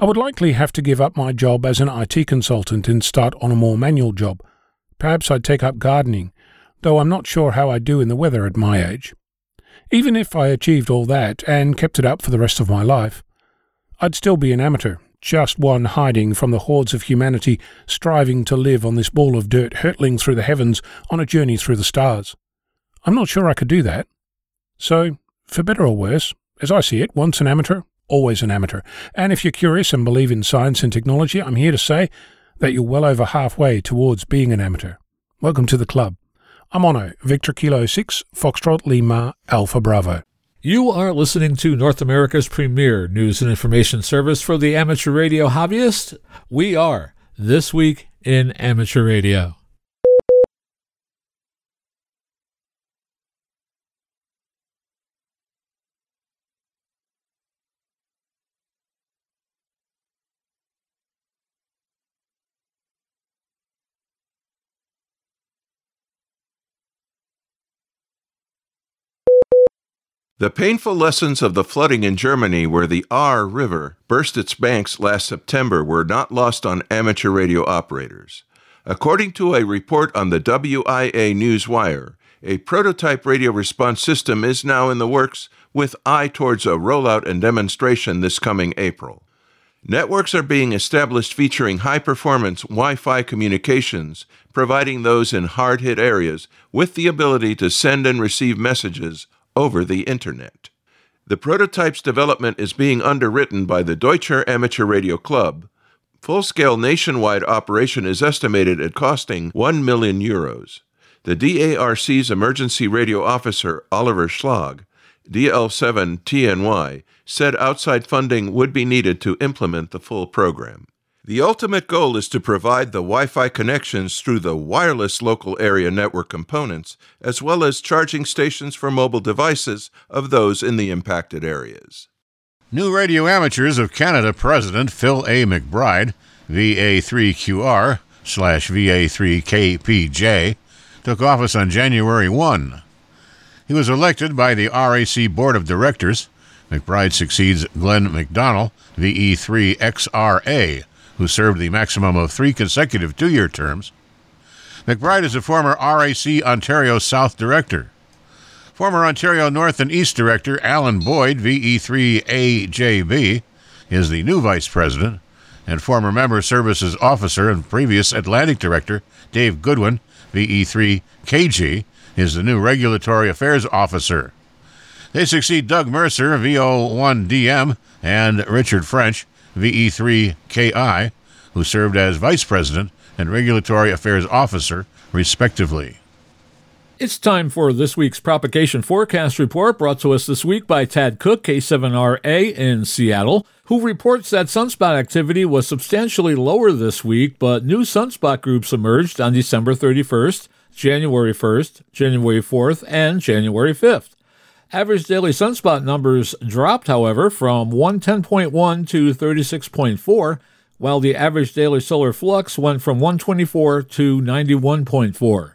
I would likely have to give up my job as an IT consultant and start on a more manual job. Perhaps I'd take up gardening, though I'm not sure how I'd do in the weather at my age. Even if I achieved all that and kept it up for the rest of my life, I'd still be an amateur, just one hiding from the hordes of humanity striving to live on this ball of dirt hurtling through the heavens on a journey through the stars. I'm not sure I could do that. So, for better or worse, as I see it, once an amateur, always an amateur. And if you're curious and believe in science and technology, I'm here to say that you're well over halfway towards being an amateur. Welcome to the club. I'm Onno, Victor Kilo 6, Foxtrot Lima, Alpha Bravo. You are listening to North America's premier news and information service for the amateur radio hobbyist. We are This Week in Amateur Radio. The painful lessons of the flooding in Germany where the Ahr River burst its banks last September were not lost on amateur radio operators. According to a report on the WIA Newswire, a prototype radio response system is now in the works with eye towards a rollout and demonstration this coming April. Networks are being established featuring high performance Wi Fi communications, providing those in hard hit areas with the ability to send and receive messages over the Internet. The prototype's development is being underwritten by the Deutscher Amateur Radio Club. Full scale nationwide operation is estimated at costing 1 million euros. The DARC's emergency radio officer, Oliver Schlag, DL7TNY, said outside funding would be needed to implement the full program. The ultimate goal is to provide the Wi Fi connections through the wireless local area network components, as well as charging stations for mobile devices of those in the impacted areas. New Radio Amateurs of Canada President Phil A. McBride, VA3QR slash VA3KPJ, took office on January 1. He was elected by the RAC Board of Directors. McBride succeeds Glenn MacDonell, VE3XRA who served the maximum of three consecutive two year terms. McBride is a former RAC Ontario South Director. Former Ontario North and East Director Alan Boyd, VE3AJB, is the new Vice President, and former Member Services Officer and previous Atlantic Director Dave Goodwin, VE3KG, is the new Regulatory Affairs Officer. They succeed Doug Mercer, VO1DM, and Richard Ferch, VE3KI, who served as Vice President and Regulatory Affairs Officer, respectively. It's time for this week's propagation forecast report brought to us this week by Tad Cook, K7RA in Seattle, who reports that sunspot activity was substantially lower this week, but new sunspot groups emerged on December 31st, January 1st, January 4th, and January 5th. Average daily sunspot numbers dropped, however, from 110.1 to 36.4, while the average daily solar flux went from 124 to 91.4.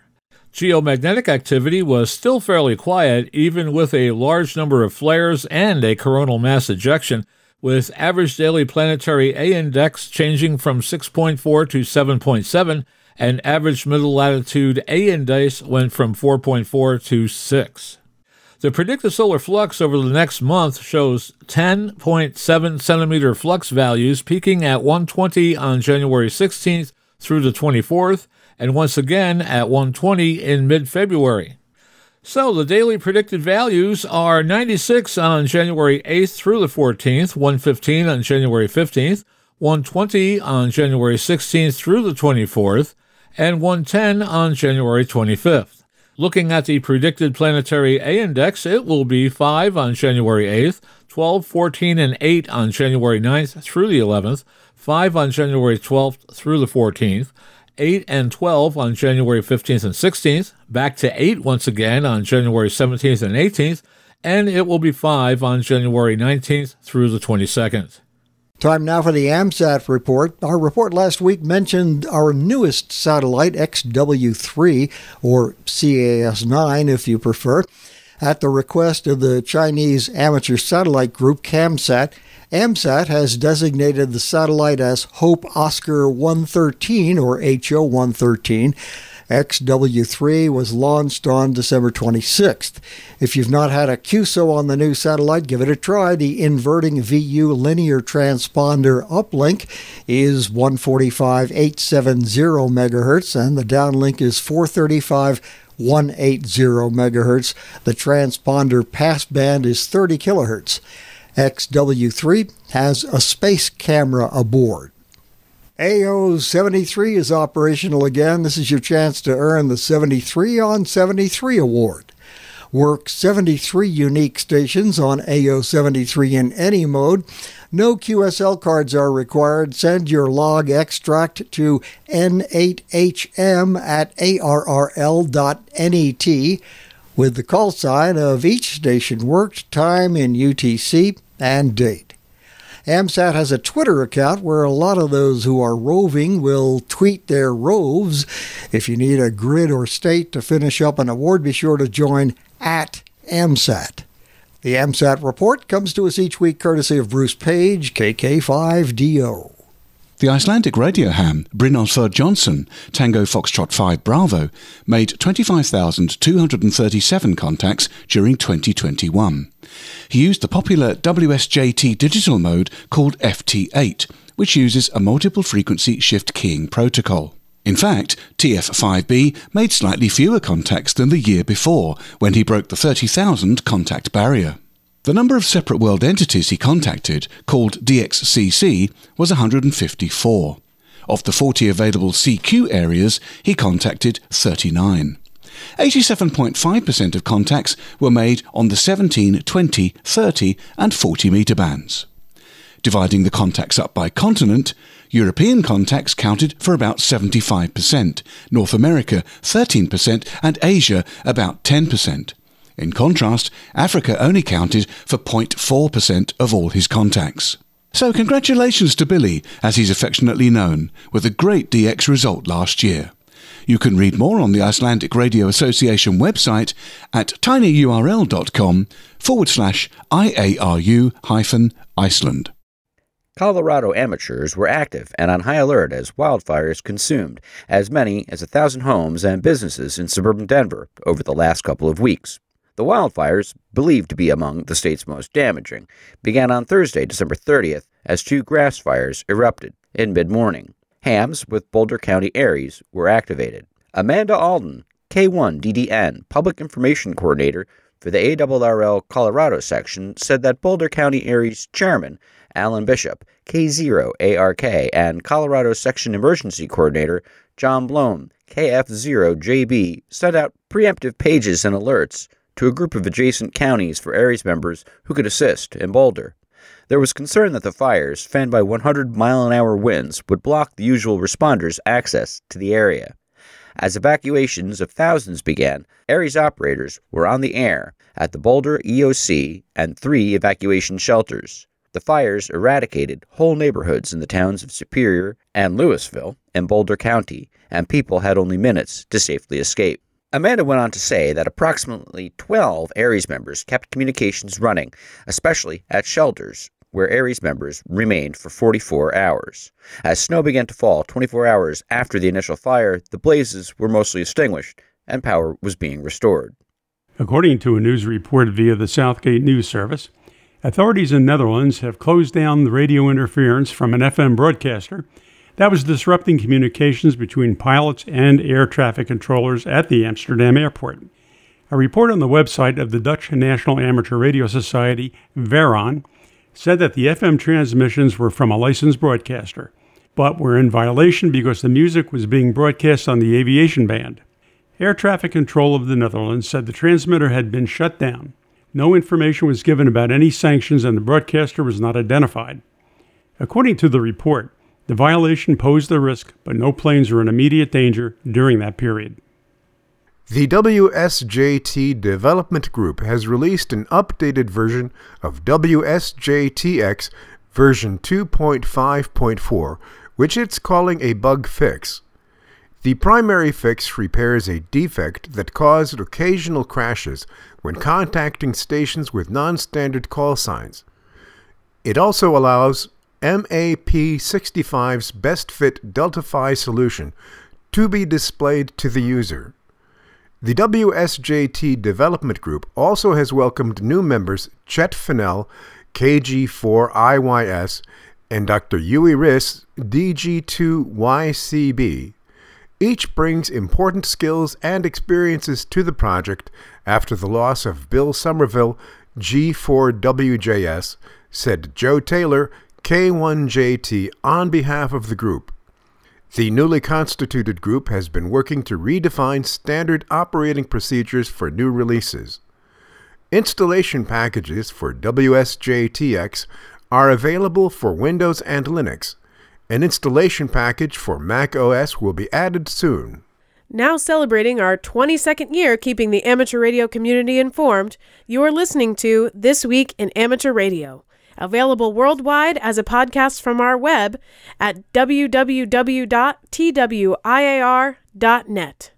Geomagnetic activity was still fairly quiet, even with a large number of flares and a coronal mass ejection, with average daily planetary A index changing from 6.4 to 7.7, and average middle latitude A index went from 4.4 to 6. The predicted solar flux over the next month shows 10.7 centimeter flux values peaking at 120 on January 16th through the 24th and once again at 120 in mid February. So the daily predicted values are 96 on January 8th through the 14th, 115 on January 15th, 120 on January 16th through the 24th, and 110 on January 25th. Looking at the predicted planetary A index, it will be 5 on January 8th, 12, 14, and 8 on January 9th through the 11th, 5 on January 12th through the 14th, 8 and 12 on January 15th and 16th, back to 8 once again on January 17th and 18th, and it will be 5 on January 19th through the 22nd. Time now for the AMSAT report. Our report last week mentioned our newest satellite, XW3, or CAS 9 if you prefer. At the request of the Chinese amateur satellite group CAMSAT, AMSAT has designated the satellite as Hope Oscar 113 or HO 113. XW3 was launched on December 26th. If you've not had a QSO on the new satellite, give it a try. The inverting VU linear transponder uplink is 145.870 MHz and the downlink is 435 180 MHz. The transponder passband is 30 kHz. XW3 has a space camera aboard. AO 73 is operational again. This is your chance to earn the 73 on 73 award. Work 73 unique stations on AO 73 in any mode. No QSL cards are required. Send your log extract to n8hm at arrl.net with the call sign of each station worked, time in UTC, and date. AMSAT has a Twitter account where a lot of those who are roving will tweet their roves. If you need a grid or state to finish up an award, be sure to join at AMSAT. The AMSAT report comes to us each week courtesy of Bruce Paige, KK5DO. The Icelandic radio ham Brynjolfur Jónsson, Tango Foxtrot 5 Bravo, made 25,237 contacts during 2021. He used the popular WSJT digital mode called FT8, which uses a multiple frequency shift keying protocol. In fact, TF5B made slightly fewer contacts than the year before, when he broke the 30,000 contact barrier. The number of separate world entities he contacted, called DXCC, was 154. Of the 40 available CQ areas, he contacted 39. 87.5% of contacts were made on the 17, 20, 30, and 40 metre bands. Dividing the contacts up by continent, European contacts counted for about 75%, North America 13%, and Asia about 10%. In contrast, Africa only counted for 0.4% of all his contacts. So congratulations to Billy, as he's affectionately known, with a great DX result last year. You can read more on the Icelandic Radio Association website at tinyurl.com forward slash IARU hyphen Iceland. Colorado amateurs were active and on high alert as wildfires consumed as many as a thousand homes and businesses in suburban Denver over the last couple of weeks. The wildfires, believed to be among the state's most damaging, began on Thursday, December 30th, as two grass fires erupted in mid morning. Hams with Boulder County ARES were activated. Amanda Alden, K1DDN, Public Information Coordinator for the ARRL Colorado section, said that Boulder County ARES Chairman Alan Bishop, K0ARK, and Colorado Section Emergency Coordinator John Blohm, KF0JB, sent out preemptive pages and alerts to a group of adjacent counties for ARES members who could assist in Boulder. There was concern that the fires, fanned by 100 mile an hour winds, would block the usual responders' access to the area. As evacuations of thousands began, ARES operators were on the air at the Boulder EOC and three evacuation shelters. The fires eradicated whole neighborhoods in the towns of Superior and Louisville in Boulder County, and people had only minutes to safely escape. Amanda went on to say that approximately 12 ARES members kept communications running, especially at shelters where ARES members remained for 44 hours. As snow began to fall 24 hours after the initial fire, the blazes were mostly extinguished and power was being restored. According to a news report via the Southgate News Service, authorities in Netherlands have closed down the radio interference from an FM broadcaster that was disrupting communications between pilots and air traffic controllers at the Amsterdam airport. A report on the website of the Dutch National Amateur Radio Society, VERON, said that the FM transmissions were from a licensed broadcaster, but were in violation because the music was being broadcast on the aviation band. Air traffic control of the Netherlands said the transmitter had been shut down. No information was given about any sanctions and the broadcaster was not identified. According to the report, the violation posed a risk, but no planes were in immediate danger during that period. The WSJT Development Group has released an updated version of WSJTX version 2.5.4, which it's calling a bug fix. The primary fix repairs a defect that caused occasional crashes when contacting stations with non standard call signs. It also allows MAP65's best fit Delta Phi solution to be displayed to the user. The WSJT Development Group also has welcomed new members Chet Fennell, KG4IYS, and Dr. Uwe Risse, DG2YCB. Each brings important skills and experiences to the project after the loss of Bill Somerville, G4WJS, said Joe Taylor, K1JT, on behalf of the group. The newly constituted group has been working to redefine standard operating procedures for new releases. Installation packages for WSJTX are available for Windows and Linux. An installation package for Mac OS will be added soon. Now celebrating our 22nd year keeping the amateur radio community informed, you are listening to This Week in Amateur Radio available worldwide as a podcast from our web at www.twiar.net.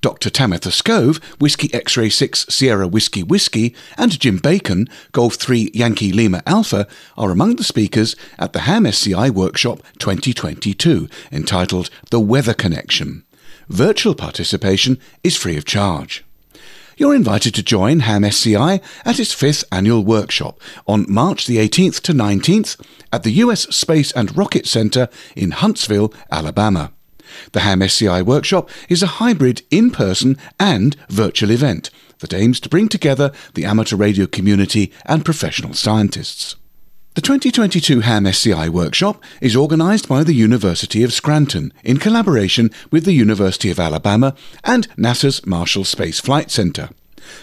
Dr. Tamitha Skov, Whiskey X-Ray 6 Sierra Whiskey Whiskey, and Jim Bacon, Golf 3 Yankee Lima Alpha, are among the speakers at the Ham SCI Workshop 2022, entitled The Weather Connection. Virtual participation is free of charge. You're invited to join Ham SCI at its fifth annual workshop on March the 18th to 19th at the US Space and Rocket Center in Huntsville, Alabama. The Ham SCI workshop is a hybrid in person and virtual event that aims to bring together the amateur radio community and professional scientists. The 2022 Ham SCI workshop is organised by the University of Scranton in collaboration with the University of Alabama and NASA's Marshall Space Flight Center.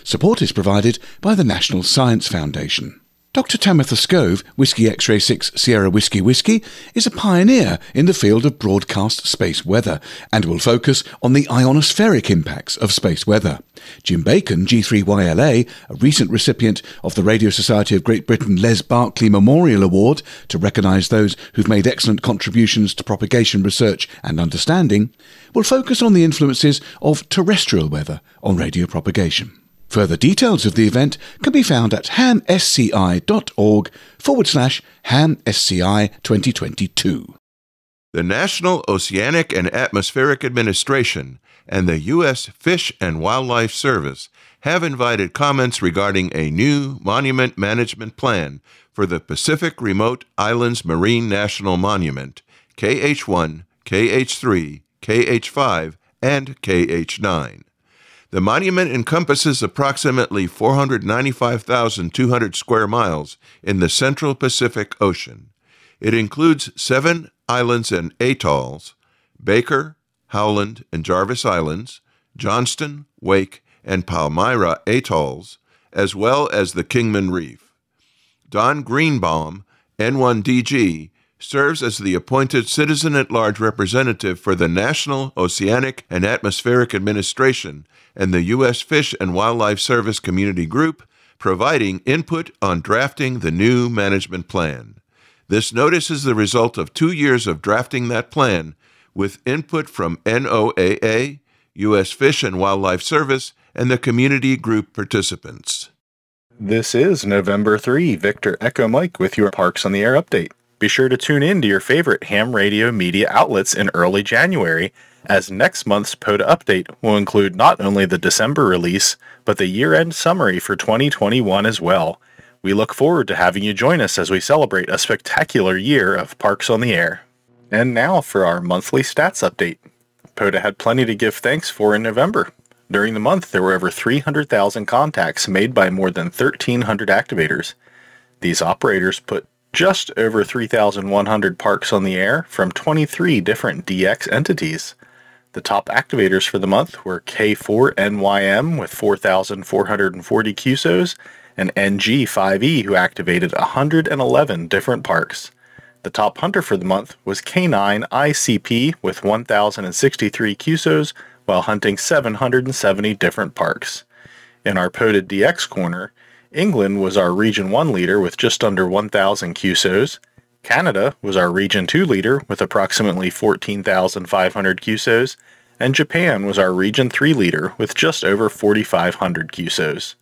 Support is provided by the National Science Foundation. Dr. Tamitha Skov, Whiskey X-Ray 6 Sierra Whiskey Whiskey, is a pioneer in the field of broadcast space weather and will focus on the ionospheric impacts of space weather. Jim Bacon, G3YLA, a recent recipient of the Radio Society of Great Britain Les Barclay Memorial Award to recognise those who've made excellent contributions to propagation research and understanding, will focus on the influences of terrestrial weather on radio propagation. Further details of the event can be found at hamsci.org forward slash hamsci 2022. The National Oceanic and Atmospheric Administration and the U.S. Fish and Wildlife Service have invited comments regarding a new monument management plan for the Pacific Remote Islands Marine National Monument, KH1, KH3, KH5, and KH9. The monument encompasses approximately 495,200 square miles in the central Pacific Ocean. It includes seven islands and atolls Baker, Howland, and Jarvis Islands, Johnston, Wake, and Palmyra atolls, as well as the Kingman Reef. Don Greenbaum, N1DG, serves as the appointed citizen at large representative for the National Oceanic and Atmospheric Administration and the U.S. Fish and Wildlife Service Community Group, providing input on drafting the new management plan. This notice is the result of two years of drafting that plan with input from NOAA, U.S. Fish and Wildlife Service, and the community group participants. This is November 3, Victor Echo Mike with your Parks on the Air update. Be sure to tune in to your favorite ham radio media outlets in early January, as next month's POTA update will include not only the December release, but the year end summary for 2021 as well. We look forward to having you join us as we celebrate a spectacular year of Parks on the Air. And now for our monthly stats update. POTA had plenty to give thanks for in November. During the month, there were over 300,000 contacts made by more than 1,300 activators. These operators put just over 3,100 parks on the air from 23 different DX entities. The top activators for the month were K4NYM with 4,440 QSOs and NG5E who activated 111 different parks. The top hunter for the month was K9 ICP with 1,063 QSOs while hunting 770 different parks. In our POTA DX corner, England was our Region 1 leader with just under 1,000 QSOs. Canada was our Region 2 leader with approximately 14,500 QSOs. And Japan was our Region 3 leader with just over 4,500 QSOs.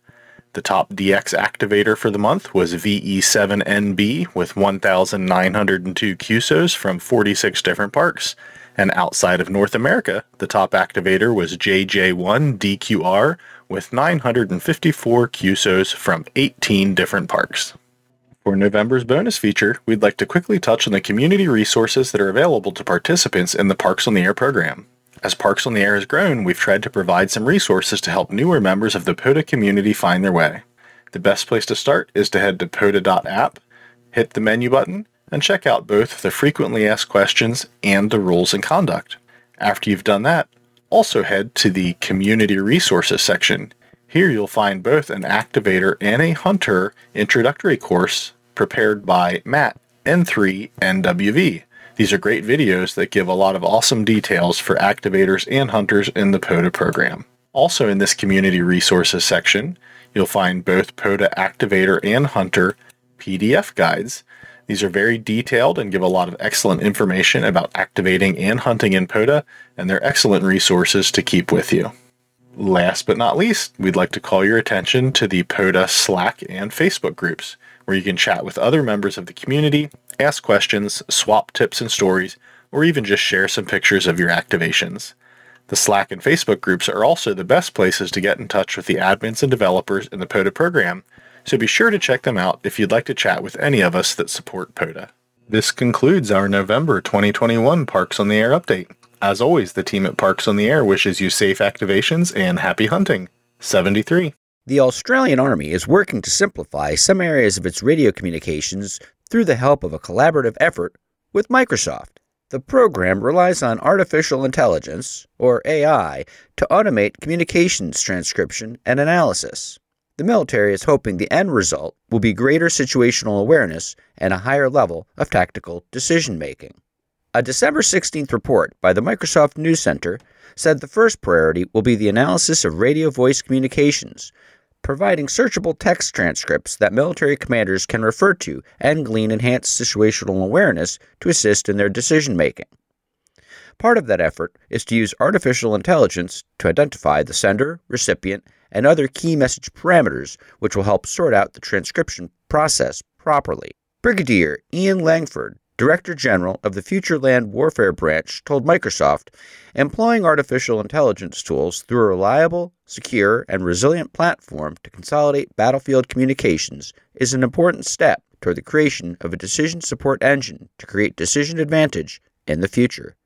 The top DX activator for the month was VE7NB with 1,902 QSOs from 46 different parks. And outside of North America, the top activator was JJ1DQR with 954 QSOs from 18 different parks. For November's bonus feature, we'd like to quickly touch on the community resources that are available to participants in the Parks on the Air program. As Parks on the Air has grown, we've tried to provide some resources to help newer members of the POTA community find their way. The best place to start is to head to POTA.app, hit the menu button, and check out both the frequently asked questions and the rules and conduct. After you've done that, also head to the Community Resources section. Here you'll find both an activator and a hunter introductory course prepared by Matt, N3NWV. These are great videos that give a lot of awesome details for activators and hunters in the POTA program. Also, in this Community Resources section, you'll find both POTA activator and hunter PDF guides. These are very detailed and give a lot of excellent information about activating and hunting in POTA, and they're excellent resources to keep with you. Last but not least, we'd like to call your attention to the POTA Slack and Facebook groups, where you can chat with other members of the community, ask questions, swap tips and stories, or even just share some pictures of your activations. The Slack and Facebook groups are also the best places to get in touch with the admins and developers in the POTA program, so be sure to check them out if you'd like to chat with any of us that support POTA. This concludes our November 2021 Parks on the Air update. As always, the team at Parks on the Air wishes you safe activations and happy hunting. 73. The Australian Army is working to simplify some areas of its radio communications through the help of a collaborative effort with Microsoft. The program relies on artificial intelligence, or AI, to automate communications transcription and analysis. The military is hoping the end result will be greater situational awareness and a higher level of tactical decision making. A December 16th report by the Microsoft News Center said the first priority will be the analysis of radio voice communications, providing searchable text transcripts that military commanders can refer to and glean enhanced situational awareness to assist in their decision making. Part of that effort is to use artificial intelligence to identify the sender, recipient, and other key message parameters, which will help sort out the transcription process properly. Brigadier Ian Langford, Director General of the Future Land Warfare Branch, told Microsoft employing artificial intelligence tools through a reliable, secure, and resilient platform to consolidate battlefield communications is an important step toward the creation of a decision support engine to create decision advantage in the future.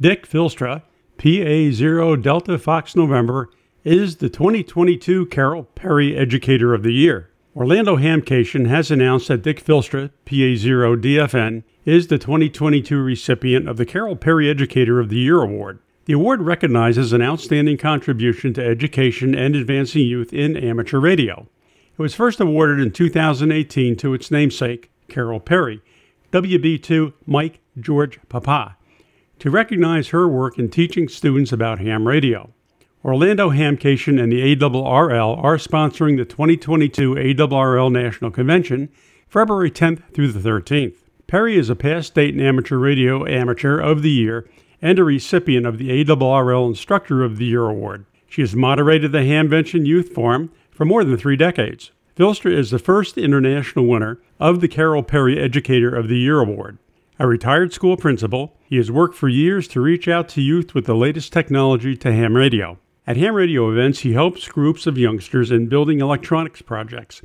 Dick Filstra, PA0 Delta Fox November, is the 2022 Carol Perry Educator of the Year. Orlando Hamcation has announced that Dick Filstra, PA0 DFN, is the 2022 recipient of the Carol Perry Educator of the Year Award. The award recognizes an outstanding contribution to education and advancing youth in amateur radio. It was first awarded in 2018 to its namesake, Carol Perry, WB2 Mike George Papa, to recognize her work in teaching students about ham radio. Orlando Hamcation and the ARRL are sponsoring the 2022 ARRL National Convention, February 10th through the 13th. Perry is a past state and amateur radio amateur of the year and a recipient of the ARRL Instructor of the Year award. She has moderated the Hamvention Youth Forum for more than three decades. Filstra is the first international winner of the Carol Perry Educator of the Year award. A retired school principal, he has worked for years to reach out to youth with the latest technology to ham radio. At ham radio events, he helps groups of youngsters in building electronics projects,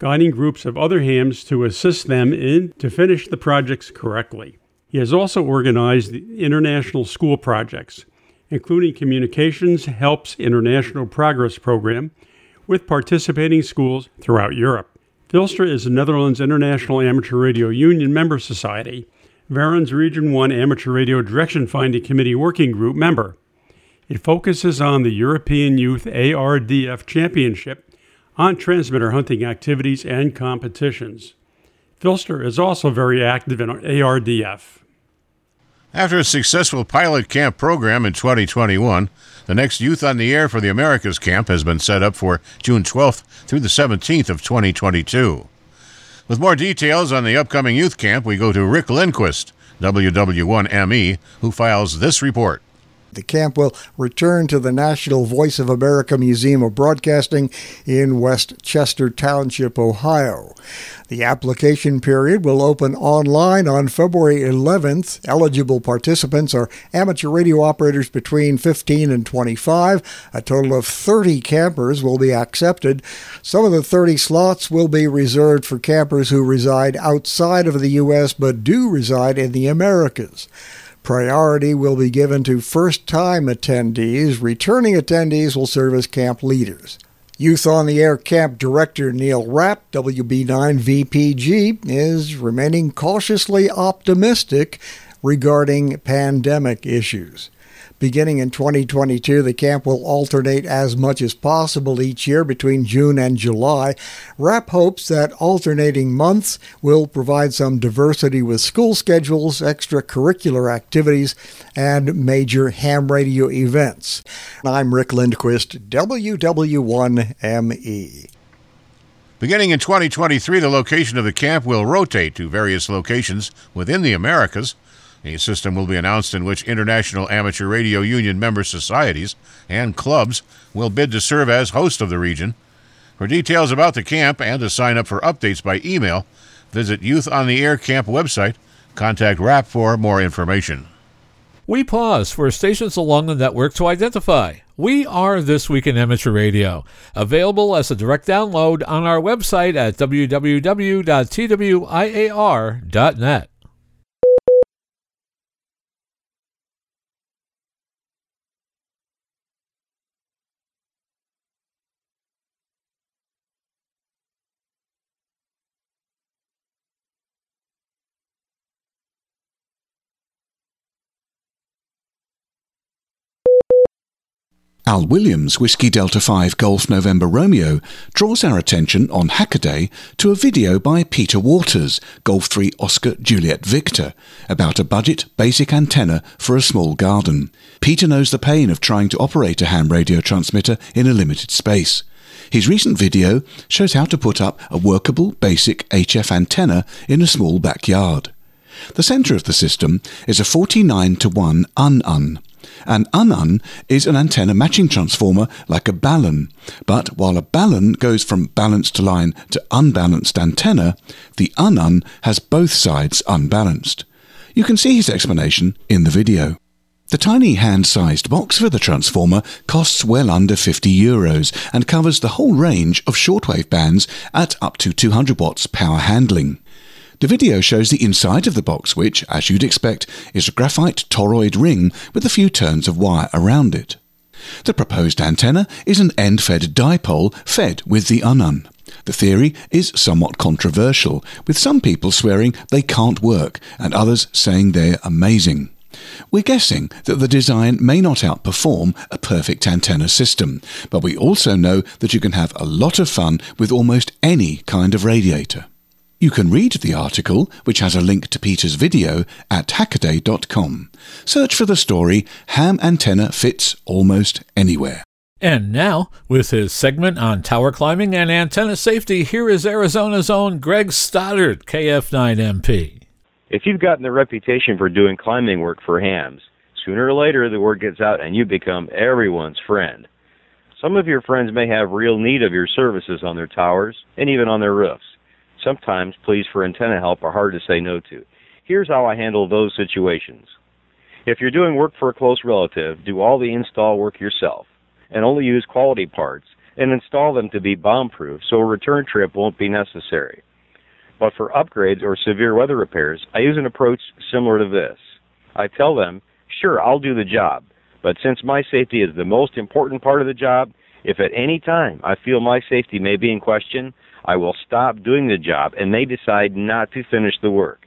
guiding groups of other hams to assist them in to finish the projects correctly. He has also organized international school projects, including Communications Helps International Progress Program, with participating schools throughout Europe. Filstra is the Netherlands International Amateur Radio Union member society, VERON's Region 1 Amateur Radio Direction Finding Committee Working Group member. It focuses on the European Youth ARDF Championship on transmitter hunting activities and competitions. Filstra is also very active in ARDF. After a successful pilot camp program in 2021, the next Youth on the Air for the Americas camp has been set up for June 12th through the 17th of 2022. With more details on the upcoming youth camp, we go to Rick Lindquist, WW1ME, who files this report. The camp will return to the National Voice of America Museum of Broadcasting in West Chester Township, Ohio. The application period will open online on February 11th. Eligible participants are amateur radio operators between 15 and 25. A total of 30 campers will be accepted. Some of the 30 slots will be reserved for campers who reside outside of the U.S. but do reside in the Americas. Priority will be given to first time attendees. Returning attendees will serve as camp leaders. Youth on the Air Camp Director Neil Rapp, WB9VPG, is remaining cautiously optimistic regarding pandemic issues. Beginning in 2022, the camp will alternate as much as possible each year between June and July. Rapp hopes that alternating months will provide some diversity with school schedules, extracurricular activities, and major ham radio events. I'm Rick Lindquist, WW1ME. Beginning in 2023, the location of the camp will rotate to various locations within the Americas. A system will be announced in which International Amateur Radio Union member societies and clubs will bid to serve as host of the region. For details about the camp and to sign up for updates by email, visit Youth on the Air Camp website. Contact Rapp for more information. We pause for stations along the network to identify. We are This Week in Amateur Radio, available as a direct download on our website at www.twiar.net. Al Williams, Whiskey Delta 5 Golf November Romeo, draws our attention on Hackaday to a video by Peter Waters, Golf 3 Oscar Juliet Victor, about a budget basic antenna for a small garden. Peter knows the pain of trying to operate a ham radio transmitter in a limited space. His recent video shows how to put up a workable basic HF antenna in a small backyard. The centre of the system is a 49 to 1 un-un. An un-un is an antenna matching transformer like a balun, but while a balun goes from balanced line to unbalanced antenna, the un-un has both sides unbalanced. You can see his explanation in the video. The tiny hand-sized box for the transformer costs well under 50 euros and covers the whole range of shortwave bands at up to 200 watts power handling. The video shows the inside of the box which, as you'd expect, is a graphite toroid ring with a few turns of wire around it. The proposed antenna is an end-fed dipole fed with the UNUN. The theory is somewhat controversial, with some people swearing they can't work and others saying they're amazing. We're guessing that the design may not outperform a perfect antenna system, but we also know that you can have a lot of fun with almost any kind of radiator. You can read the article, which has a link to Peter's video, at hackaday.com. Search for the story Ham Antenna Fits Almost Anywhere. And now, with his segment on tower climbing and antenna safety, here is Arizona's own Greg Stoddard, KF9MP. If you've gotten the reputation for doing climbing work for hams, sooner or later the word gets out and you become everyone's friend. Some of your friends may have real need of your services on their towers and even on their roofs. Sometimes pleas for antenna help are hard to say no to. Here's how I handle those situations. If you're doing work for a close relative, do all the install work yourself and only use quality parts and install them to be bomb proof so a return trip won't be necessary. But for upgrades or severe weather repairs, I use an approach similar to this. I tell them, sure, I'll do the job, but since my safety is the most important part of the job, if at any time I feel my safety may be in question, I will stop doing the job and they decide not to finish the work.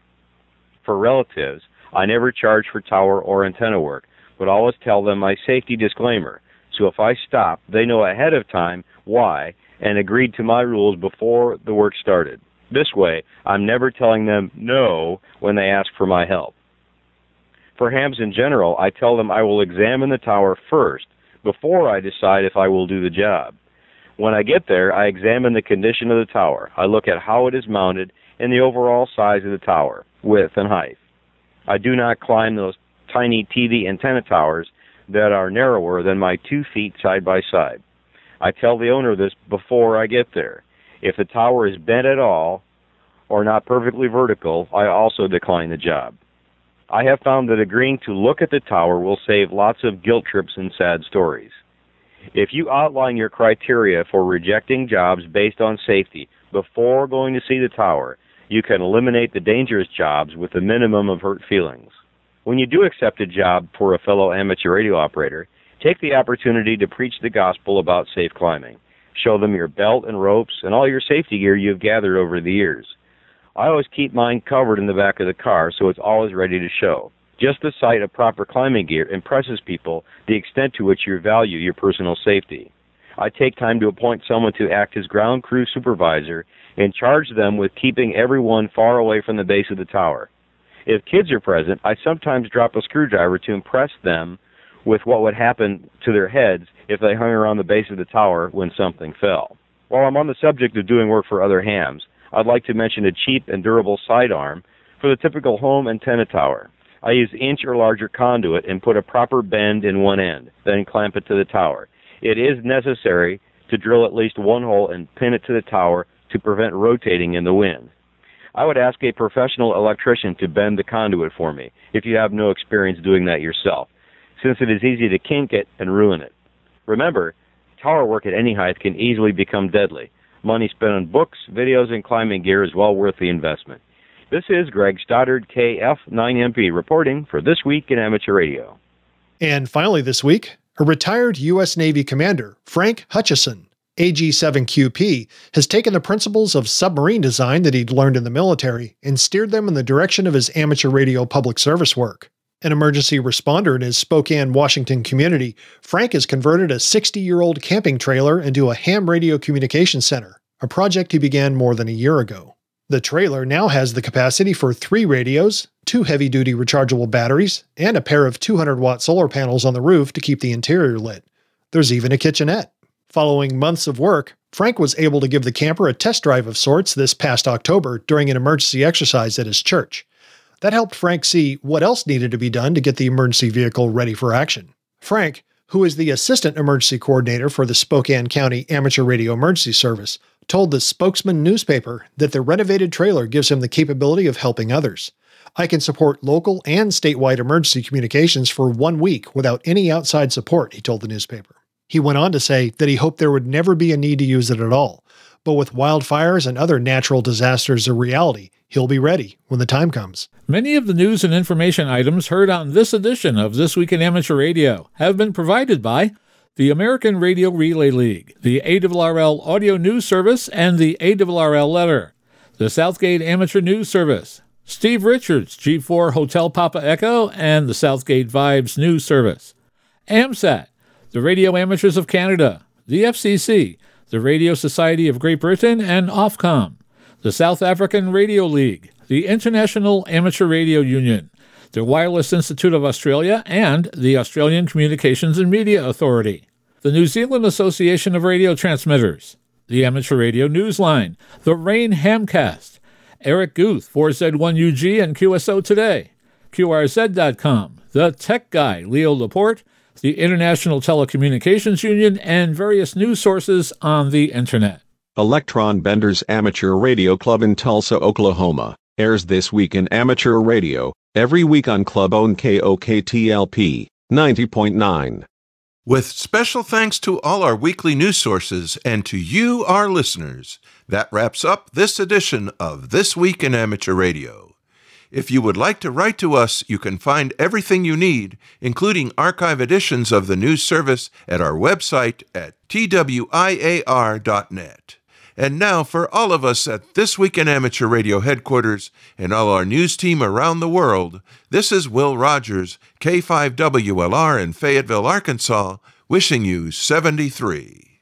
For relatives, I never charge for tower or antenna work, but always tell them my safety disclaimer. So if I stop, they know ahead of time why and agreed to my rules before the work started. This way, I'm never telling them no when they ask for my help. For hams in general, I tell them I will examine the tower first before I decide if I will do the job. When I get there, I examine the condition of the tower. I look at how it is mounted and the overall size of the tower, width and height. I do not climb those tiny TV antenna towers that are narrower than my two feet side by side. I tell the owner this before I get there. If the tower is bent at all or not perfectly vertical, I also decline the job. I have found that agreeing to look at the tower will save lots of guilt trips and sad stories. If you outline your criteria for rejecting jobs based on safety before going to see the tower, you can eliminate the dangerous jobs with a minimum of hurt feelings. When you do accept a job for a fellow amateur radio operator, take the opportunity to preach the gospel about safe climbing. Show them your belt and ropes and all your safety gear you've gathered over the years. I always keep mine covered in the back of the car so it's always ready to show. Just the sight of proper climbing gear impresses people the extent to which you value your personal safety. I take time to appoint someone to act as ground crew supervisor and charge them with keeping everyone far away from the base of the tower. If kids are present, I sometimes drop a screwdriver to impress them with what would happen to their heads if they hung around the base of the tower when something fell. While I'm on the subject of doing work for other hams, I'd like to mention a cheap and durable sidearm for the typical home antenna tower. I use inch or larger conduit and put a proper bend in one end, then clamp it to the tower. It is necessary to drill at least one hole and pin it to the tower to prevent rotating in the wind. I would ask a professional electrician to bend the conduit for me if you have no experience doing that yourself since it is easy to kink it and ruin it. Remember, tower work at any height can easily become deadly. Money spent on books, videos, and climbing gear is well worth the investment. This is Greg Stoddard, KF9MP, reporting for This Week in Amateur Radio. And finally, this week, a retired U.S. Navy commander, Frank Hutchison, AG7QP, has taken the principles of submarine design that he'd learned in the military and steered them in the direction of his amateur radio public service work an emergency responder in his Spokane, Washington community, Frank has converted a 60 year old camping trailer into a ham radio communication center, a project he began more than a year ago. The trailer now has the capacity for three radios, two heavy duty rechargeable batteries, and a pair of 200 watt solar panels on the roof to keep the interior lit. There's even a kitchenette. Following months of work, Frank was able to give the camper a test drive of sorts this past October during an emergency exercise at his church. That helped Frank see what else needed to be done to get the emergency vehicle ready for action. Frank, who is the assistant emergency coordinator for the Spokane County Amateur Radio Emergency Service, told the Spokesman newspaper that the renovated trailer gives him the capability of helping others. I can support local and statewide emergency communications for one week without any outside support, he told the newspaper. He went on to say that he hoped there would never be a need to use it at all. But with wildfires and other natural disasters a reality, he'll be ready when the time comes. Many of the news and information items heard on this edition of This Week in Amateur Radio have been provided by the American Radio Relay League, the ARRL Audio News Service, and the ARRL Letter, the Southgate Amateur News Service, Steve Richards, G4 Hotel Papa Echo, and the Southgate Vibes News Service, AMSAT, the Radio Amateurs of Canada, the FCC, the Radio Society of Great Britain, and Ofcom, the South African Radio League, the International Amateur Radio Union, the Wireless Institute of Australia, and the Australian Communications and Media Authority, the New Zealand Association of Radio Transmitters, the Amateur Radio Newsline, the Rain Hamcast, Eric Guth, 4Z1UG and QSO Today, QRZ.com, the Tech Guy, Leo Laporte, the International Telecommunications Union, and various news sources on the Internet. Electron Benders Amateur Radio Club in Tulsa, Oklahoma, airs This Week in Amateur Radio, every week on Club owned KOKTLP 90.9. With special thanks to all our weekly news sources and to you, our listeners, that wraps up this edition of This Week in Amateur Radio. If you would like to write to us, you can find everything you need, including archive editions of the news service, at our website at twiar.net. And now, for all of us at This Week in Amateur Radio headquarters and all our news team around the world, this is Will Rogers, K5WLR in Fayetteville, Arkansas, wishing you 73.